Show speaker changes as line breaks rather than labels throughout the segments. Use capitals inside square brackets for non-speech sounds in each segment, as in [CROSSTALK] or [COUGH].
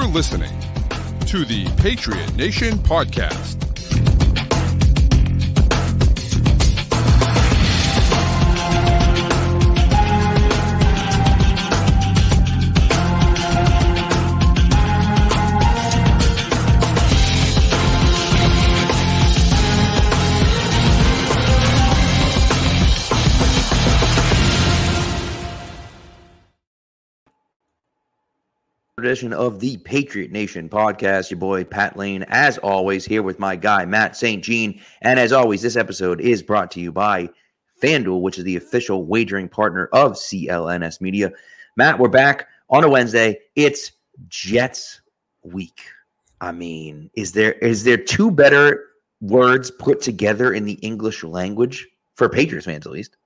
You're listening to the Patriot Nation Podcast.
Edition of the Patriot Nation podcast. Your boy Pat Lane, as always, here with my guy Matt St. Jean. And as always, this episode is brought to you by FanDuel, which is the official wagering partner of CLNS Media. Matt, we're back on a Wednesday. It's Jets week. I mean, is there is there two better words put together in the English language for Patriots fans at least?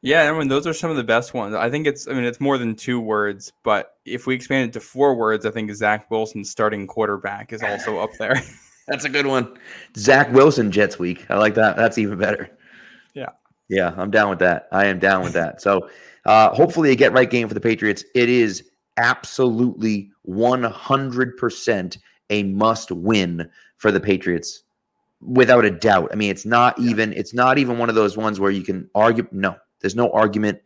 Yeah, I mean those are some of the best ones. I think it's I mean it's more than two words, but if we expand it to four words, I think Zach Wilson starting quarterback is also up there. [LAUGHS]
That's a good one. Zach Wilson Jets week. I like that. That's even better.
Yeah.
Yeah, I'm down with that. I am down with that. So uh, hopefully a get right game for the Patriots. It is absolutely 100% a must win for the Patriots without a doubt. I mean, it's not even it's not even one of those ones where you can argue no there's no argument.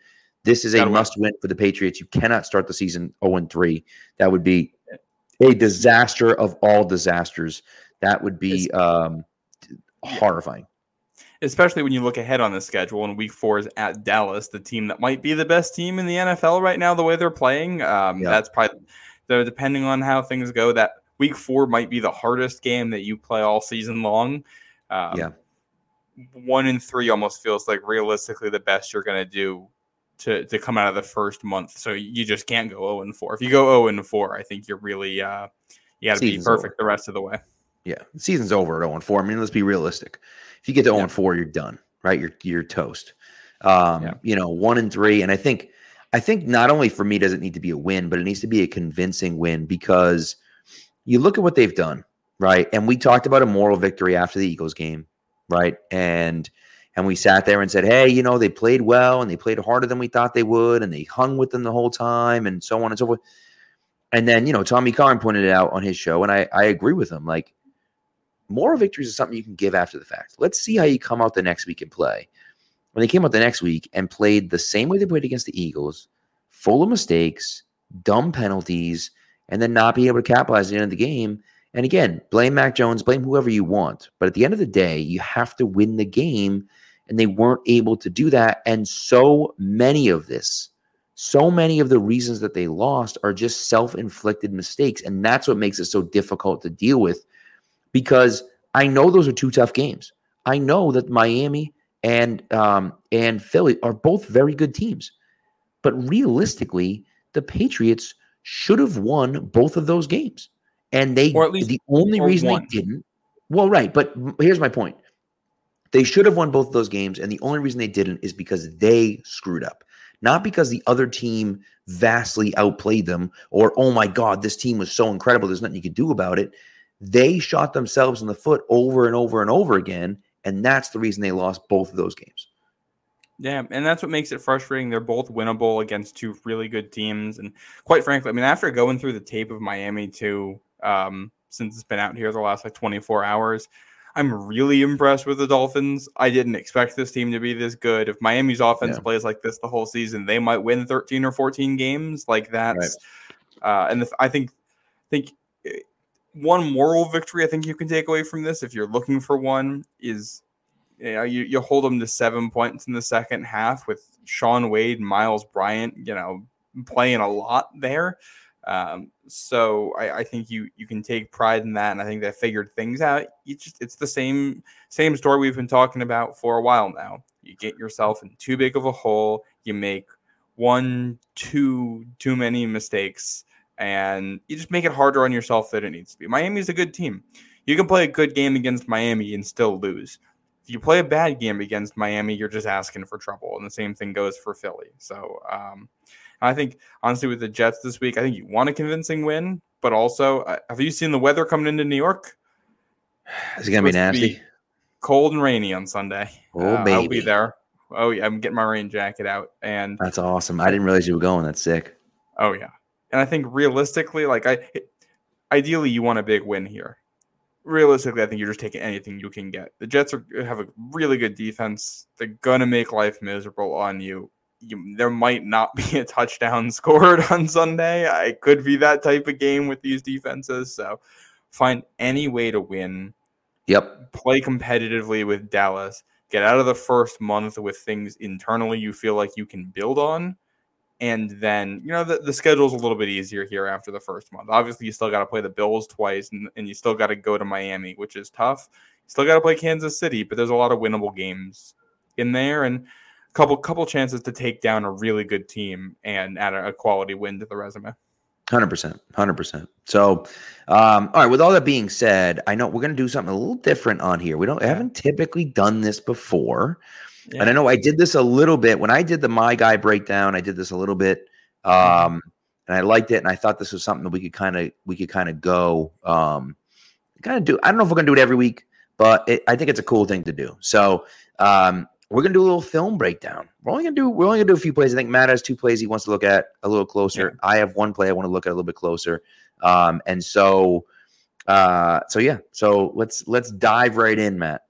This is a must win for the Patriots. You cannot start the season 0 3. That would be a disaster of all disasters. That would be um, horrifying.
Especially when you look ahead on the schedule, and week four is at Dallas, the team that might be the best team in the NFL right now, the way they're playing. Um, yeah. That's probably, though, depending on how things go, that week four might be the hardest game that you play all season long.
Um, yeah
one in three almost feels like realistically the best you're going to do to to come out of the first month. So you just can't go 0 and 4. If you go 0 and 4, I think you're really uh you got to be perfect over. the rest of the way.
Yeah, the season's over at 0 and 4. I mean, let's be realistic. If you get to 0 yeah. and 4, you're done, right? You're you're toast. Um, yeah. you know, 1 and 3 and I think I think not only for me does it need to be a win, but it needs to be a convincing win because you look at what they've done, right? And we talked about a moral victory after the Eagles game right? And and we sat there and said, hey, you know, they played well and they played harder than we thought they would, and they hung with them the whole time, and so on and so forth. And then, you know, Tommy Kahn pointed it out on his show, and I, I agree with him. Like, moral victories is something you can give after the fact. Let's see how you come out the next week and play. When they came out the next week and played the same way they played against the Eagles, full of mistakes, dumb penalties, and then not being able to capitalize at the end of the game, and again, blame Mac Jones, blame whoever you want. But at the end of the day, you have to win the game. And they weren't able to do that. And so many of this, so many of the reasons that they lost are just self inflicted mistakes. And that's what makes it so difficult to deal with because I know those are two tough games. I know that Miami and um, and Philly are both very good teams. But realistically, the Patriots should have won both of those games. And they, or at least, the only reason one. they didn't, well, right. But here's my point. They should have won both of those games. And the only reason they didn't is because they screwed up, not because the other team vastly outplayed them or, oh my God, this team was so incredible. There's nothing you could do about it. They shot themselves in the foot over and over and over again. And that's the reason they lost both of those games.
Yeah, and that's what makes it frustrating. They're both winnable against two really good teams. And quite frankly, I mean, after going through the tape of Miami too, um, since it's been out here the last like 24 hours. I'm really impressed with the Dolphins. I didn't expect this team to be this good. If Miami's offense yeah. plays like this the whole season, they might win 13 or 14 games. Like that's, right. uh, and the, I think, think eh, one moral victory I think you can take away from this, if you're looking for one, is you know you, you hold them to seven points in the second half with Shaun Wade, Miles Bryant, you know, playing a lot there. Um, so I, I, think you you can take pride in that, and I think they figured things out. You just it's the same same story we've been talking about for a while now. You get yourself in too big of a hole. You make one, two, too many mistakes, and you just make it harder on yourself than it needs to be. Miami's a good team. You can play a good game against Miami and still lose. If you play a bad game against Miami, you're just asking for trouble, and the same thing goes for Philly. So. Um, I think honestly with the Jets this week, I think you want a convincing win, but also uh, have you seen the weather coming into New York? [SIGHS]
Is it gonna be nasty? Be
cold and rainy on Sunday.
Oh uh, baby,
I'll be there. Oh yeah, I'm getting my rain jacket out, and
that's awesome. I didn't realize you were going. That's sick.
Oh yeah, and I think realistically, like I, ideally you want a big win here. Realistically, I think you're just taking anything you can get. The Jets are, have a really good defense. They're gonna make life miserable on you. You. There might not be a touchdown [LAUGHS] scored on Sunday. I could be that type of game with these defenses. So find any way to win.
Yep.
Play competitively with Dallas. Get out of the first month with things internally you feel like you can build on and then you know the, the schedule's a little bit easier here after the first month obviously you still got to play the bills twice and, and you still got to go to miami which is tough you still got to play kansas city but there's a lot of winnable games in there and couple couple chances to take down a really good team and add a, a quality win to the resume
100% 100% so um, all right with all that being said i know we're going to do something a little different on here we don't yeah. haven't typically done this before yeah. And I know I did this a little bit when I did the my guy breakdown. I did this a little bit, um, and I liked it. And I thought this was something that we could kind of we could kind of go, um, kind of do. I don't know if we're gonna do it every week, but it, I think it's a cool thing to do. So um, we're gonna do a little film breakdown. We're only gonna do we're only gonna do a few plays. I think Matt has two plays he wants to look at a little closer. Yeah. I have one play I want to look at a little bit closer. Um, and so uh, so yeah, so let's let's dive right in, Matt.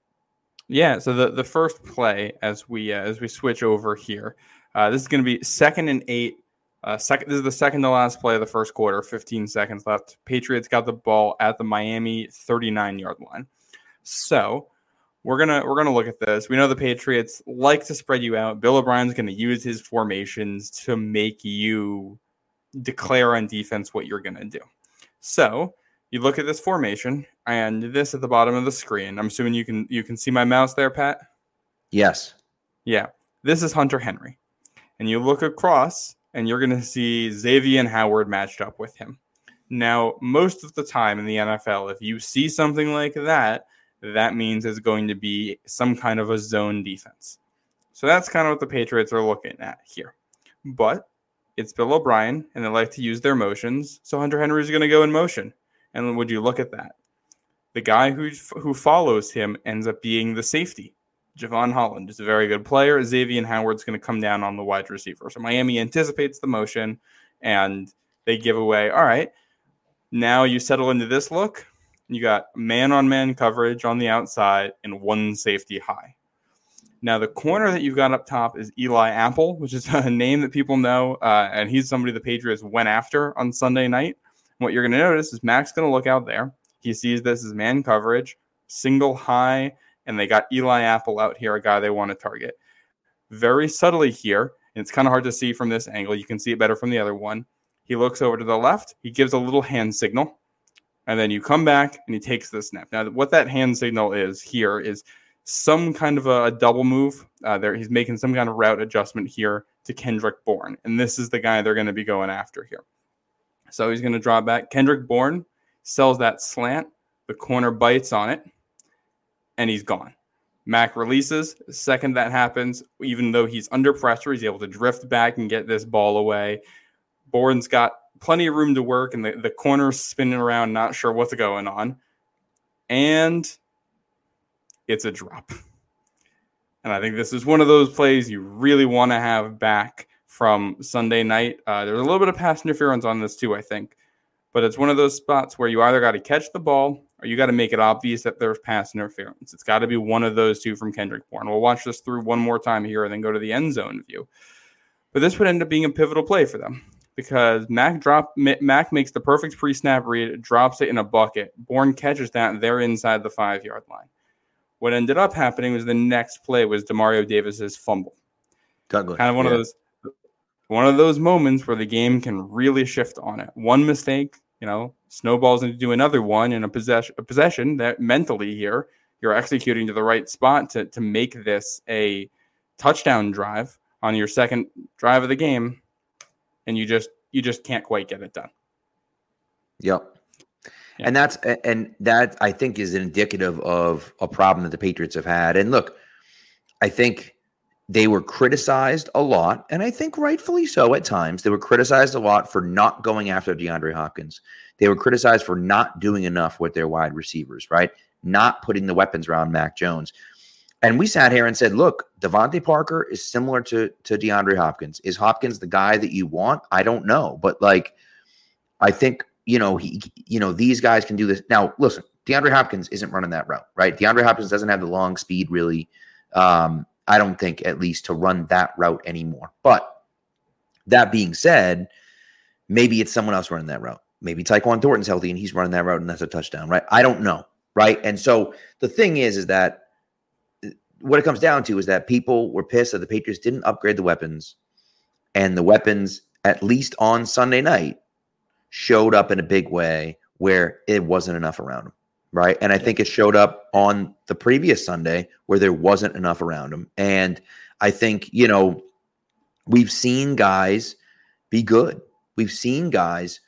Yeah. So the, the first play as we uh, as we switch over here, uh, this is going to be second and eight. Uh, second, this is the second to last play of the first quarter. 15 seconds left. Patriots got the ball at the Miami 39 yard line. So we're gonna we're gonna look at this. We know the Patriots like to spread you out. Bill O'Brien's going to use his formations to make you declare on defense what you're going to do. So you look at this formation and this at the bottom of the screen. I'm assuming you can you can see my mouse there, Pat.
Yes.
Yeah. This is Hunter Henry, and you look across and you're going to see Xavien Howard matched up with him. Now, most of the time in the NFL, if you see something like that, that means it's going to be some kind of a zone defense. So that's kind of what the Patriots are looking at here. But it's Bill O'Brien, and they like to use their motions. So Hunter Henry is going to go in motion. And would you look at that? The guy who who follows him ends up being the safety. Jevon Holland is a very good player. Xavien Howard's going to come down on the wide receiver. So Miami anticipates the motion and they give away. All right, now you settle into this look. You got man on man coverage on the outside and one safety high. Now, the corner that you've got up top is Eli Apple, which is [LAUGHS] a name that people know. Uh, and he's somebody the Patriots went after on Sunday night. What you're going to notice is Mac's going to look out there. He sees this as man coverage, single high, and they got Eli Apple out here, a guy they want to target. Very subtly here, and it's kind of hard to see from this angle. You can see it better from the other one. He looks over to the left. He gives a little hand signal, and then you come back and he takes the snap. Now, what that hand signal is here is some kind of a, a double move. Uh, there, he's making some kind of route adjustment here to Kendrick Bourne, and this is the guy they're going to be going after here. So he's going to draw back. Kendrick Bourne sells that slant. The corner bites on it, and he's gone. Mac releases. The second that happens, even though he's under pressure, he's able to drift back and get this ball away. Bourne's got plenty of room to work, and the, the corner's spinning around, not sure what's going on. And it's a drop. And I think this is one of those plays you really want to have back from Sunday night. Uh, there's a little bit of pass interference on this too, I think, but it's one of those spots where you either got to catch the ball or you got to make it obvious that there's pass interference. It's got to be one of those two from Kendrick Bourne. We'll watch this through one more time here and then go to the end zone view. But this would end up being a pivotal play for them because Mac drop Mac makes the perfect pre-snap read, drops it in a bucket. Bourne catches that, they're inside the five yard line. What ended up happening was the next play was Demario Davis's fumble. Douglas, kind of one yeah. of those one of those moments where the game can really shift on it. One mistake, you know, snowballs into another one in a possession, a possession that mentally here you're executing to the right spot to to make this a touchdown drive on your second drive of the game, and you just you just can't quite get it done.
Yep. Yeah. And that's and that I think is indicative of a problem that the Patriots have had. And look, I think they were criticized a lot, and I think rightfully so at times. They were criticized a lot for not going after DeAndre Hopkins. They were criticized for not doing enough with their wide receivers, right? Not putting the weapons around Mac Jones. And we sat here and said, look, DeVante Parker is similar to, to DeAndre Hopkins. Is Hopkins the guy that you want? I don't know. But like, I think you know, he, you know, these guys can do this. Now, listen, DeAndre Hopkins isn't running that route, right? DeAndre Hopkins doesn't have the long speed, really. Um, I don't think, at least, to run that route anymore. But that being said, maybe it's someone else running that route. Maybe Tyquan Thornton's healthy and he's running that route and that's a touchdown, right? I don't know, right? And so the thing is, is that what it comes down to is that people were pissed that the Patriots didn't upgrade the weapons, and the weapons, at least on Sunday night, showed up in a big way where it wasn't enough around them, right? And I think it showed up on the previous Sunday where there wasn't enough around them. And I think, you know, we've seen guys be good. We've seen guys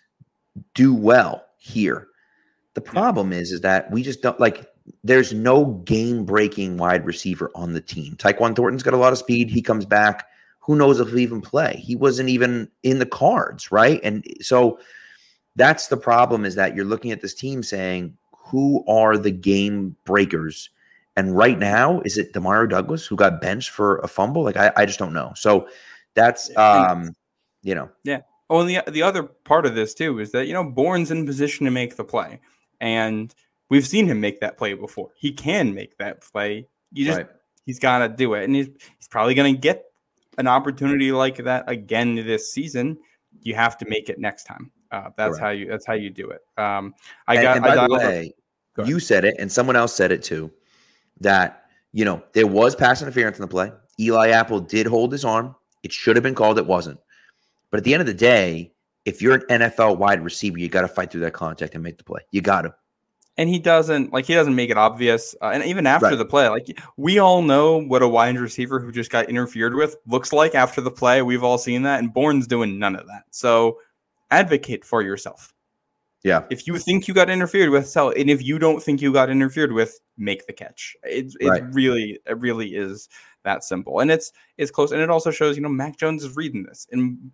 do well here. The problem is, is that we just don't like. There's no game breaking wide receiver on the team. Tyquan Thornton's got a lot of speed. He comes back. Who knows if he'll even play? He wasn't even in the cards, right? And so that's the problem. Is that you're looking at this team saying, who are the game breakers? And right now, is it Demario Douglas who got benched for a fumble? Like I, I just don't know. So that's um, you know,
yeah. Oh, and the the other part of this too is that you know Bourne's in position to make the play, and we've seen him make that play before. He can make that play. You just right. he's got to do it, and he's he's probably going to get an opportunity like that again this season. You have to make it next time. Uh, that's how you that's how you do it. Um, I got.
And, and by
I
the way, you said it, and someone else said it too. That you know there was pass interference in the play. Eli Apple did hold his arm. It should have been called. It wasn't. But at the end of the day, if you're an NFL wide receiver, you got to fight through that contact and make the play. You got to.
And he doesn't like he doesn't make it obvious. Uh, and even after right. the play, like we all know what a wide receiver who just got interfered with looks like after the play. We've all seen that, and Bourne's doing none of that. So advocate for yourself.
Yeah.
If you think you got interfered with, sell. And if you don't think you got interfered with, make the catch. It, it right. really, it really is that simple. And it's it's close. And it also shows, you know, Mac Jones is reading this. And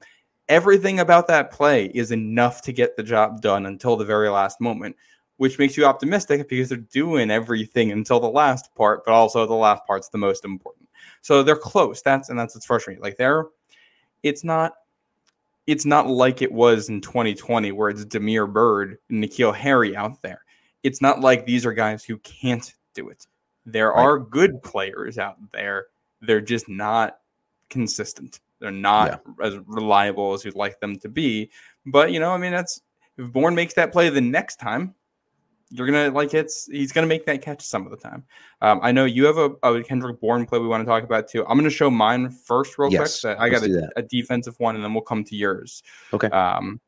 everything about that play is enough to get the job done until the very last moment, which makes you optimistic because they're doing everything until the last part, but also the last part's the most important. So they're close. That's and that's what's frustrating. Like they're it's not it's not like it was in 2020 where it's Damiere Byrd and N'Keal Harry out there. It's not like these are guys who can't do it. There right. are good players out there. They're just not consistent. They're not yeah. as reliable as you'd like them to be. But you know, I mean, that's if Bourne makes that play the next time, you're gonna like it's he's gonna make that catch some of the time. Um, I know you have a, a, Kendrick Bourne play we want to talk about too. I'm gonna show mine first, real yes, quick. I got a, a, defensive one, and then we'll come to yours.
Okay.
Um,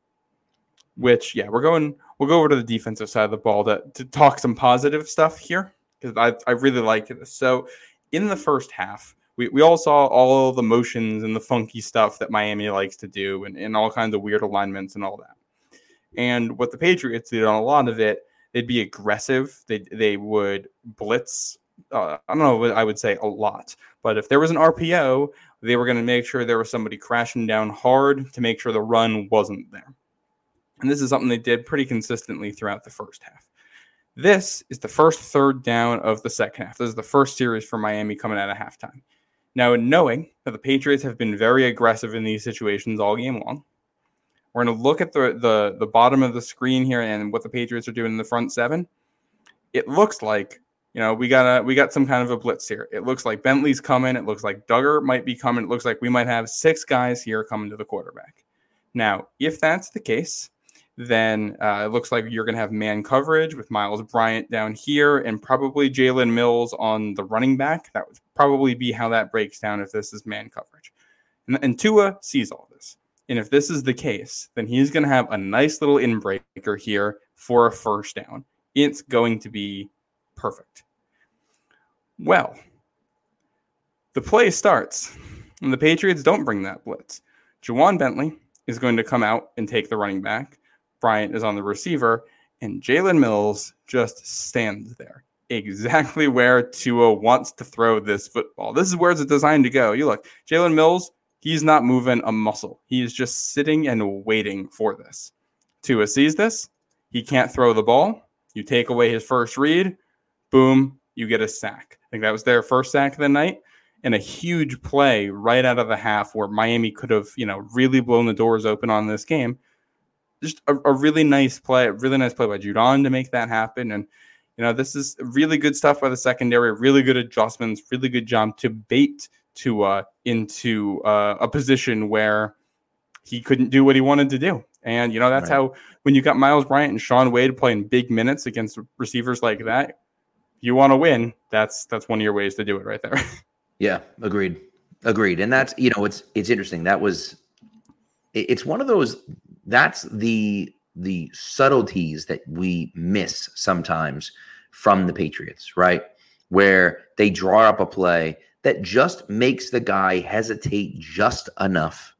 which yeah, we're going. We'll go over to the defensive side of the ball to to talk some positive stuff here because I I really like this. So in the first half, we, we all saw all the motions and the funky stuff that Miami likes to do and, and all kinds of weird alignments and all that. And what the Patriots did on a lot of it, they'd be aggressive. They they would blitz. Uh, I don't know. I would say a lot, but if there was an RPO, they were going to make sure there was somebody crashing down hard to make sure the run wasn't there. And this is something they did pretty consistently throughout the first half. This is the first third down of the second half. This is the first series for Miami coming out of halftime. Now, knowing that the Patriots have been very aggressive in these situations all game long, we're going to look at the, the, the bottom of the screen here and what the Patriots are doing in the front seven. It looks like you know we got a we got some kind of a blitz here. It looks like Bentley's coming. It looks like Dugger might be coming. It looks like we might have six guys here coming to the quarterback. Now, if that's the case, then uh, it looks like you're going to have man coverage with Miles Bryant down here and probably Jalen Mills on the running back. That would probably be how that breaks down if this is man coverage. And, and Tua sees all this. And if this is the case, then he's going to have a nice little inbreaker here for a first down. It's going to be perfect. Well, the play starts, and the Patriots don't bring that blitz. Ja'Whaun Bentley is going to come out and take the running back. Bryant is on the receiver, and Jalen Mills just stands there exactly where Tua wants to throw this football. This is where it's designed to go. You look, Jalen Mills, he's not moving a muscle. He is just sitting and waiting for this. Tua sees this. He can't throw the ball. You take away his first read, boom, you get a sack. I think that was their first sack of the night. And a huge play right out of the half where Miami could have, you know, really blown the doors open on this game just a, a, really nice play, really nice play by Judon to make that happen. And you know, this is really good stuff by the secondary, really good adjustments, really good job to bait Tua into uh, a position where he couldn't do what he wanted to do. And you know, that's right. how when you got Miles Bryant and Shaun Wade playing big minutes against receivers like that, you want to win. That's that's one of your ways to do it right there. [LAUGHS]
yeah, agreed. Agreed. And that's you know, it's it's interesting. That was it's one of those that's the the subtleties that we miss sometimes from the Patriots, right? Where they draw up a play that just makes the guy hesitate just enough.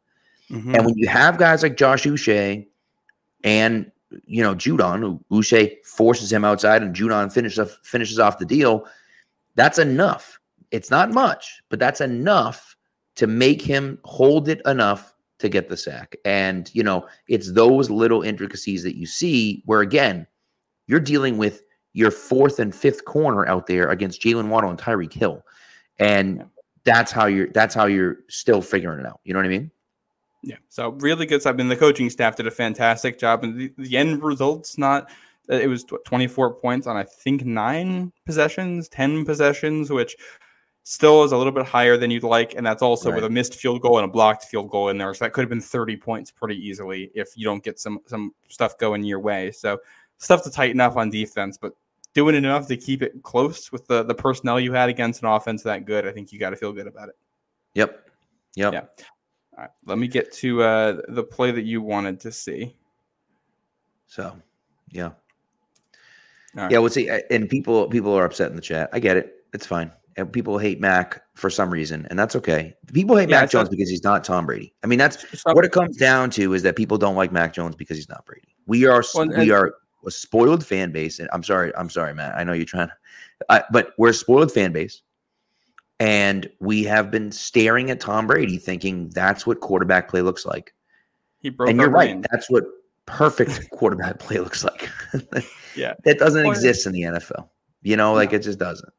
Mm-hmm. And when you have guys like Josh Uche and you know Judon, Uche forces him outside and Judon finishes finishes off the deal, that's enough. It's not much, but that's enough to make him hold it enough to get the sack. And, you know, it's those little intricacies that you see where, again, you're dealing with your fourth and fifth corner out there against Jaylen Waddle and Tyreek Hill. And that's how you're that's how you're still figuring it out. You know what I mean?
Yeah. So really good stuff. I mean, the coaching staff did a fantastic job, and the, the end result's not. Uh, it was 24 points on I think nine possessions, 10 possessions, which still is a little bit higher than you'd like, and that's also right. with a missed field goal and a blocked field goal in there. So that could have been 30 points pretty easily if you don't get some some stuff going your way. So stuff to tighten up on defense, but doing it enough to keep it close with the the personnel you had against an offense that good, I think you got to feel good about it.
Yep. Yep.
Yeah. All right. Let me get to uh, the play that you wanted to see.
So, yeah. Right. Yeah, we'll see. And people people are upset in the chat. I get it. It's fine and people hate Mac for some reason, and that's okay. People hate yeah, Mac Jones because he's not Tom Brady. I mean, that's what it comes down to is that people don't like Mac Jones because he's not Brady. We are well, we are a spoiled fan base, and I'm sorry, I'm sorry, Matt. I know you're trying, uh, but we're a spoiled fan base, and we have been staring at Tom Brady, thinking that's what quarterback play looks like. He broke, and you're right. That's what perfect [LAUGHS] quarterback play looks like. [LAUGHS]
yeah,
that doesn't well, exist in the NFL. You know, like no. it just doesn't.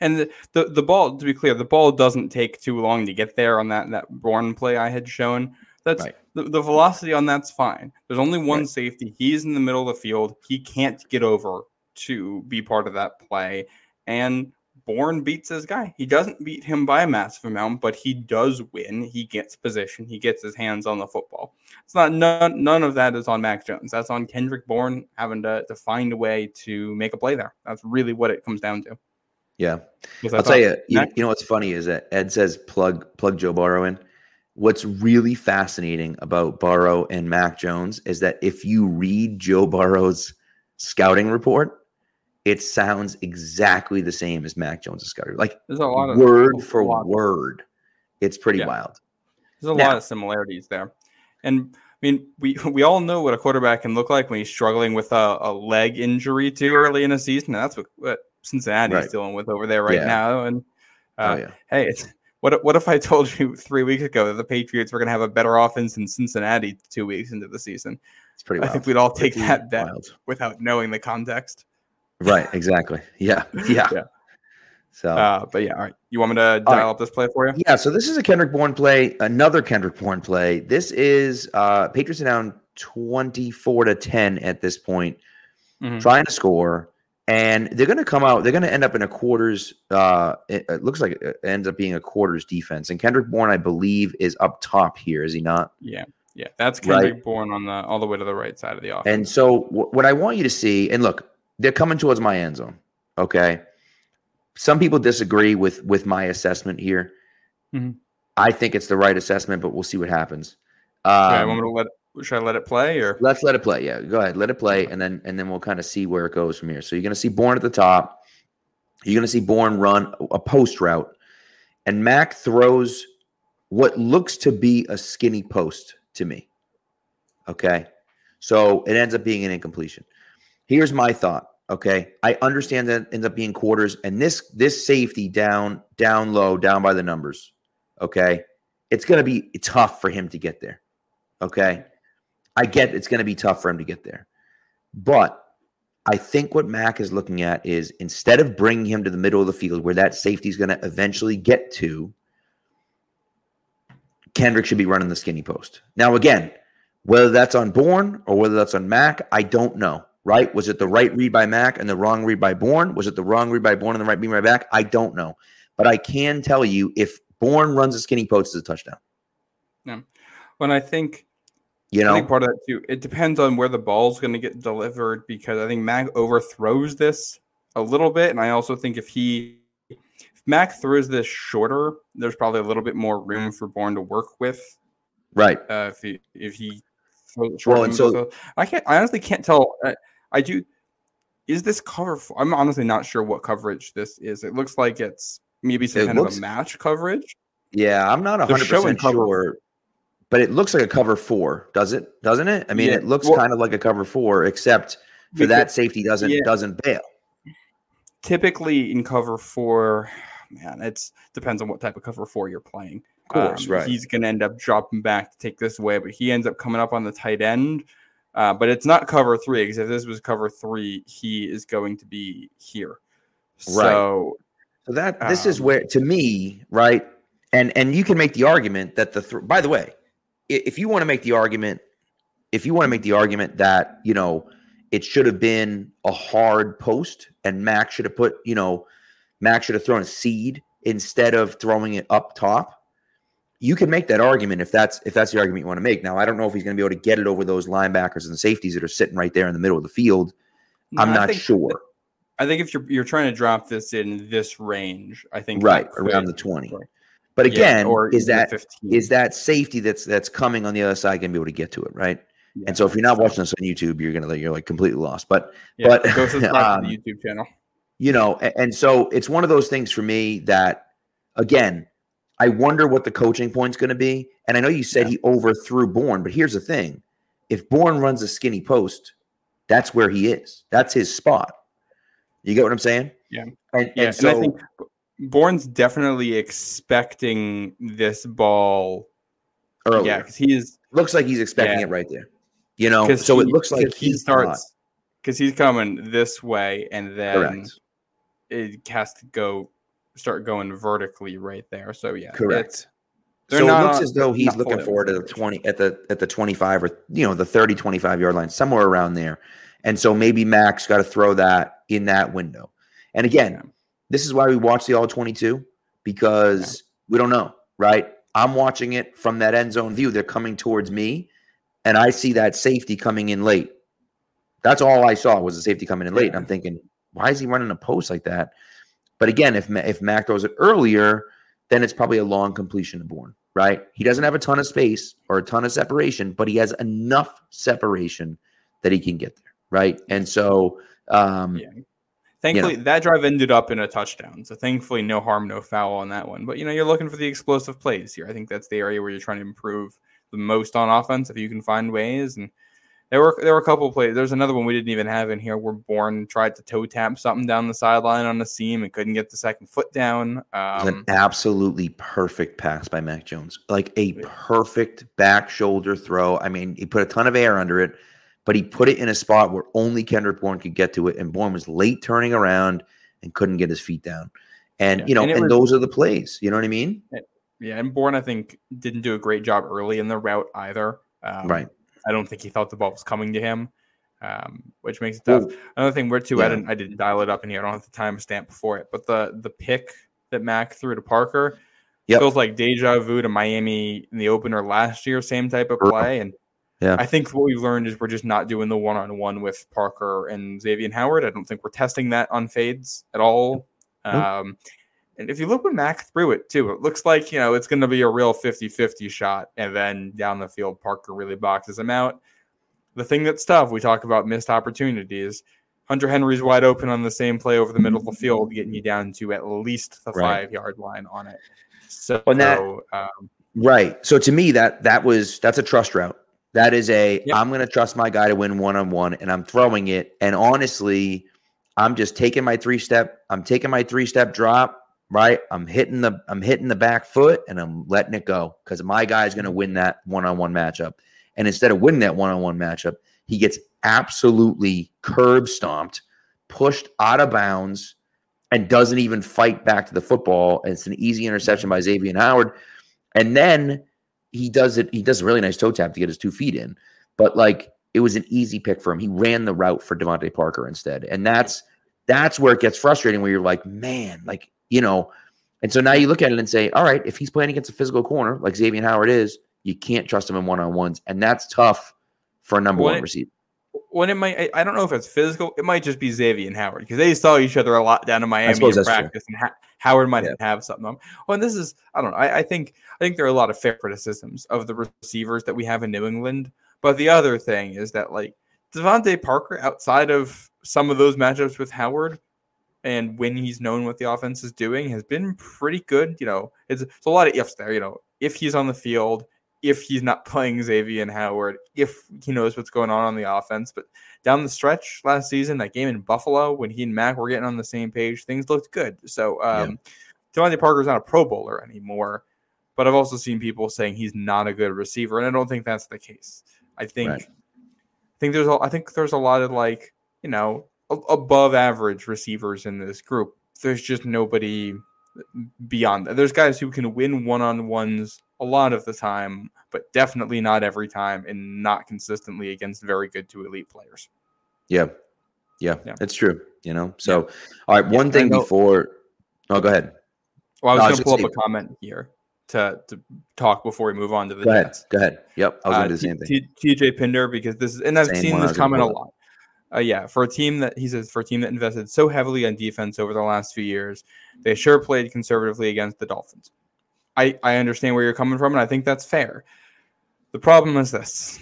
And the, the, the ball, to be clear, the ball doesn't take too long to get there on that that Bourne play I had shown. That's right. the, the velocity on that's fine. There's only one right. safety. He's in the middle of the field. He can't get over to be part of that play. And Bourne beats his guy. He doesn't beat him by a massive amount, but he does win. He gets position. He gets his hands on the football. It's not none, none of that is on Mac Jones. That's on Kendrick Bourne having to, to find a way to make a play there. That's really what it comes down to.
Yeah, I'll tell you, you. You know what's funny is that Ed says plug plug Joe Burrow in. What's really fascinating about Burrow and Mac Jones is that if you read Joe Burrow's scouting report, it sounds exactly the same as Mac Jones' scouting. Like There's a lot of word for word. It's pretty yeah. wild.
There's a now, lot of similarities there. And I mean, we we all know what a quarterback can look like when he's struggling with a, a leg injury too early in a season. And that's what, what Cincinnati's right. dealing with over there right yeah. now. And oh, uh, oh, yeah. hey, it's what what if I told [LAUGHS] you three weeks ago that the Patriots were going to have a better offense than Cincinnati two weeks into the season?
It's pretty. Wild.
I think we'd all take pretty that bet without knowing the context.
Right. Exactly. Yeah. [LAUGHS] Yeah. yeah.
So, uh, but yeah, all right. You want me to dial right. up this play for you?
Yeah. So this is a Kendrick Bourne play, another Kendrick Bourne play. This is uh Patriots are down twenty four to ten at this point, mm-hmm. trying to score and they're going to come out. They're going to end up in a quarters. Uh, it, it, looks like it ends up being a quarters defense. And Kendrick Bourne, I believe, is up top here. Is he not?
Yeah, yeah. That's Kendrick right? Bourne on the all the way to the right side of the offense.
And so, w- what I want you to see, and look, they're coming towards my end zone. Okay. Some people disagree with with my assessment here. Mm-hmm. I think it's the right assessment, but we'll see what happens.
Um, okay, I want to let should I let it play or
let's let it play? Yeah, go ahead, let it play, and then and then we'll kind of see where it goes from here. So you're going to see Bourne at the top. You're going to see Bourne run a post route, and Mac throws what looks to be a skinny post to me. Okay, so it ends up being an incompletion. Here's my thought. Okay, I understand that ends up being quarters, and this this safety down down low down by the numbers. Okay, it's going to be tough for him to get there. Okay. I get it's going to be tough for him to get there. But I think what Mac is looking at is instead of bringing him to the middle of the field where that safety is going to eventually get to, Kendrick should be running the skinny post. Now, again, Whether that's on Bourne or whether that's on Mac, I don't know. Right? Was it the right read by Mac and the wrong read by Bourne? Was it the wrong read by Bourne and the right read by Mac? I don't know. But I can tell you if Bourne runs a skinny post, it's a touchdown.
Yeah. When I think
you know,
part of that too. It depends on where the ball's going to get delivered because I think Mac overthrows this a little bit, and I also think if he if Mac throws this shorter, there's probably a little bit more room for Bourne to work with.
Right.
Uh, if he if he throws short, well, so I can't. I honestly can't tell. I, I do. Is this cover? I'm honestly not sure what coverage this is. It looks like it's maybe some kind looks, of a match coverage.
Yeah, I'm not 100 percent sure but it looks like a cover four, does it? Doesn't it? I mean, yeah. it looks well, kind of like a cover four, except for because, that safety doesn't yeah. doesn't bail.
Typically in cover four, man, it's depends on what type of cover four you're playing.
Of course, um, right.
He's going to end up dropping back to take this away, but he ends up coming up on the tight end. Uh, but it's not cover three because if this was cover three, he is going to be here.
Right. So, so that this um, is where, to me, right, and and you can make the argument that the th- by the way, if you want to make the argument, if you want to make the argument that, you know, it should have been a hard post and Max should have put, you know, Max should have thrown a seed instead of throwing it up top. You can make that argument if that's if that's the argument you want to make. Now, I don't know if he's going to be able to get it over those linebackers and safeties that are sitting right there in the middle of the field. No, I'm not sure.
I think if you're you're trying to drop this in this range, I think
right around the 20. But again, yeah, is that is that safety that's that's coming on the other side going to be able to get to it, right? Yeah, and so if you're not watching this on YouTube, you're gonna you're like completely lost. But yeah, but
go [LAUGHS] subscribe um, to the YouTube channel.
You know, and, and so it's one of those things for me that again, I wonder what the coaching point's going to be. And I know you said yeah. he overthrew Bourne, but here's the thing: if Bourne runs a skinny post, that's where he is. That's his spot. You get what I'm saying?
Yeah. And, yeah. And, so, and I think Bourne's definitely expecting this ball.
Earlier.
Yeah, because he is.
Looks like he's expecting yeah. it right there. You know, so he, it looks like
he starts because he's coming this way, and then Correct. it has to go start going vertically right there. So yeah,
correct. So not, it looks as though he's looking forward to the 20 at the at the 25 or you know the 30 25 yard line somewhere around there. And so maybe Max got to throw that in that window. And again. This is why we watch the all 22 because we don't know, right? I'm watching it from that end zone view. They're coming towards me, and I see that safety coming in late. That's all I saw was the safety coming in late. And I'm thinking, why is he running a post like that? But again, if if Mac throws it earlier, then it's probably a long completion to Bourne, right? He doesn't have a ton of space or a ton of separation, but he has enough separation that he can get there, right? And so, um, yeah.
Thankfully, you know. that drive ended up in a touchdown. So thankfully, no harm, no foul on that one. But you know, you're looking for the explosive plays here. I think that's the area where you're trying to improve the most on offense if you can find ways. And there were there were a couple plays. There's another one we didn't even have in here where Bourne tried to toe tap something down the sideline on the seam and couldn't get the second foot down. Um,
an absolutely perfect pass by Mac Jones, like a perfect back shoulder throw. I mean, he put a ton of air under it but he put it in a spot where only Kendrick Bourne could get to it, and Bourne was late turning around and couldn't get his feet down. And yeah. you know, and, and was, those are the plays. You know what I mean?
Yeah, and Bourne, I think, didn't do a great job early in the route either.
Um, right.
I don't think he thought the ball was coming to him, um, which makes it tough. Ooh. Another thing, where too, yeah. I didn't, I didn't dial it up in here. I don't have the time stamp before it, but the the pick that Mac threw to Parker yep. feels like deja vu to Miami in the opener last year, same type of play, and
yeah.
I think what we've learned is we're just not doing the one on one with Parker and Xavien Howard. I don't think we're testing that on fades at all. Nope. Um, and if you look when Mac threw it too, it looks like, you know, it's going to be a real 50 50 shot. And then down the field, Parker really boxes him out. The thing that's tough, we talk about missed opportunities. Hunter Henry's wide open on the same play over the middle of the field, getting you down to at least the right. five yard line on it. So, on
that, um, right. So to me, that that was that's a trust route that is a yep. I'm going to trust my guy to win one on one, and I'm throwing it. And honestly, I'm just taking my three step. I'm taking my three step drop. Right, I'm hitting the I'm hitting the back foot, and I'm letting it go because my guy is going to win that one on one matchup. And instead of winning that one on one matchup, he gets absolutely curb stomped, pushed out of bounds, and doesn't even fight back to the football. And it's an easy interception by Xavien Howard. And then he does it. He does a really nice toe tap to get his two feet in. but like it was an easy pick for him. He ran the route for DeVante Parker instead. And that's that's where it gets frustrating where you're like, man, like, you know, and so now you look at it and say, all right, if he's playing against a physical corner like Xavien Howard is, you can't trust him in one on ones. And that's tough for a number when one receiver.
When it might, I don't know if it's physical. It might just be Xavien Howard because they saw each other a lot down in Miami in practice, true. and ha- Howard might yeah. have something. On. Well, and this is, I don't know. I, I think, I think there are a lot of fair criticisms of the receivers that we have in New England. But the other thing is that like DeVante Parker, outside of some of those matchups with Howard, and when he's known what the offense is doing, has been pretty good. You know, it's, it's a lot of ifs there. You know, if he's on the field, if he's not playing Xavien Howard, if he knows what's going on on the offense. But down the stretch last season, that game in Buffalo, when he and Mac were getting on the same page, things looked good. So, um, yeah. DeVante Parker's not a Pro Bowler anymore, but I've also seen people saying he's not a good receiver, and I don't think that's the case. I think, right. I think there's, a, I think there's a lot of like, you know, above average receivers in this group. There's just nobody beyond that. There's guys who can win one on ones a lot of the time, but definitely not every time and not consistently against very good to elite players.
Yeah. Yeah, yeah. it's true. You know, so yeah. all right. One yeah, thing before, oh, go ahead.
Well, I was no, going to pull up a comment here to, to talk before we move on to the
go ahead. Go ahead. Yep, I was uh, going to do the same
thing. TJ Pinder because this is, and I've seen this comment a lot. Uh, yeah, for a team that he says for a team that invested so heavily on defense over the last few years, they sure played conservatively against the Dolphins. I, I understand where you're coming from, and I think that's fair. The problem is this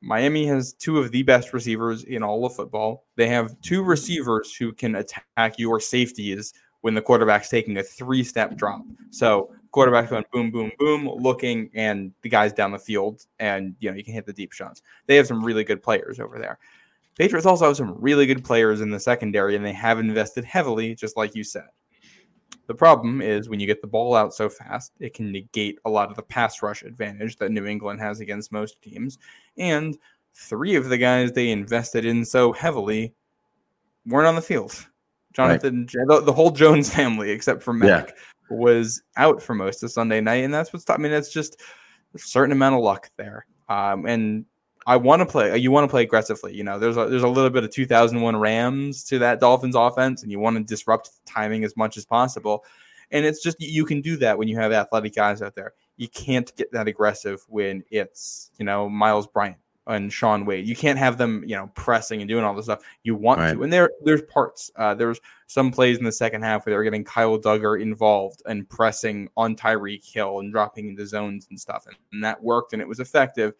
Miami has two of the best receivers in all of football. They have two receivers who can attack your safeties when the quarterback's taking a three step drop. So, quarterback's going boom, boom, boom, looking, and the guy's down the field, and you know, you can hit the deep shots. They have some really good players over there. Patriots also have some really good players in the secondary, and they have invested heavily, just like you said. The problem is when you get the ball out so fast, it can negate a lot of the pass rush advantage that New England has against most teams. And three of the guys they invested in so heavily weren't on the field. Jonathan, right. the, whole Jones family, except for Mac, yeah. was out for most of Sunday night. And that's what's, I mean, that's just a certain amount of luck there. Um, and I want to play. You want to play aggressively. You know, there's a, there's a little bit of 2001 Rams to that Dolphins offense, and you want to disrupt timing as much as possible. And it's just you can do that when you have athletic guys out there. You can't get that aggressive when it's you know Miles Bryant and Shaun Wade. You can't have them you know pressing and doing all this stuff. You want right. to, and there there's parts. Uh, there's some plays in the second half where they were getting Kyle Dugger involved and pressing on Tyreek Hill and dropping into zones and stuff, and, and that worked and it was effective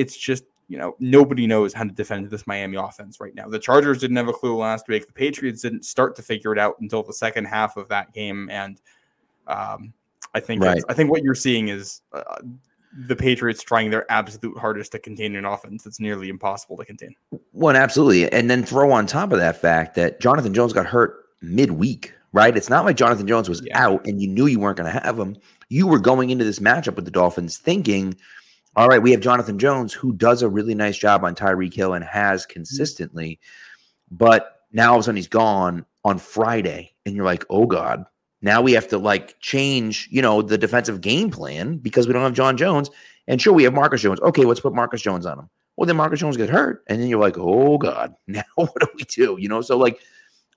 it's just you know nobody knows how to defend this Miami offense right now. The Chargers didn't have a clue last week. The Patriots didn't start to figure it out until the second half of that game, and um, I think right. I think what you're seeing is uh, the Patriots trying their absolute hardest to contain an offense that's nearly impossible to contain.
One, absolutely, and then throw on top of that fact that Jonathan Jones got hurt midweek. Right, it's not like Jonathan Jones was yeah. out and you knew you weren't going to have him. You were going into this matchup with the Dolphins thinking all right, we have Jonathan Jones who does a really nice job on Tyreek Hill and has mm-hmm. consistently, but now all of a sudden he's gone on Friday, and you're like, oh god, now we have to like change, you know, the defensive game plan because we don't have John Jones. And sure, we have Marcus Jones. Okay, let's put Marcus Jones on him. Well, then Marcus Jones get hurt, and then you're like, oh god, [LAUGHS] now what do we do? You know, so like,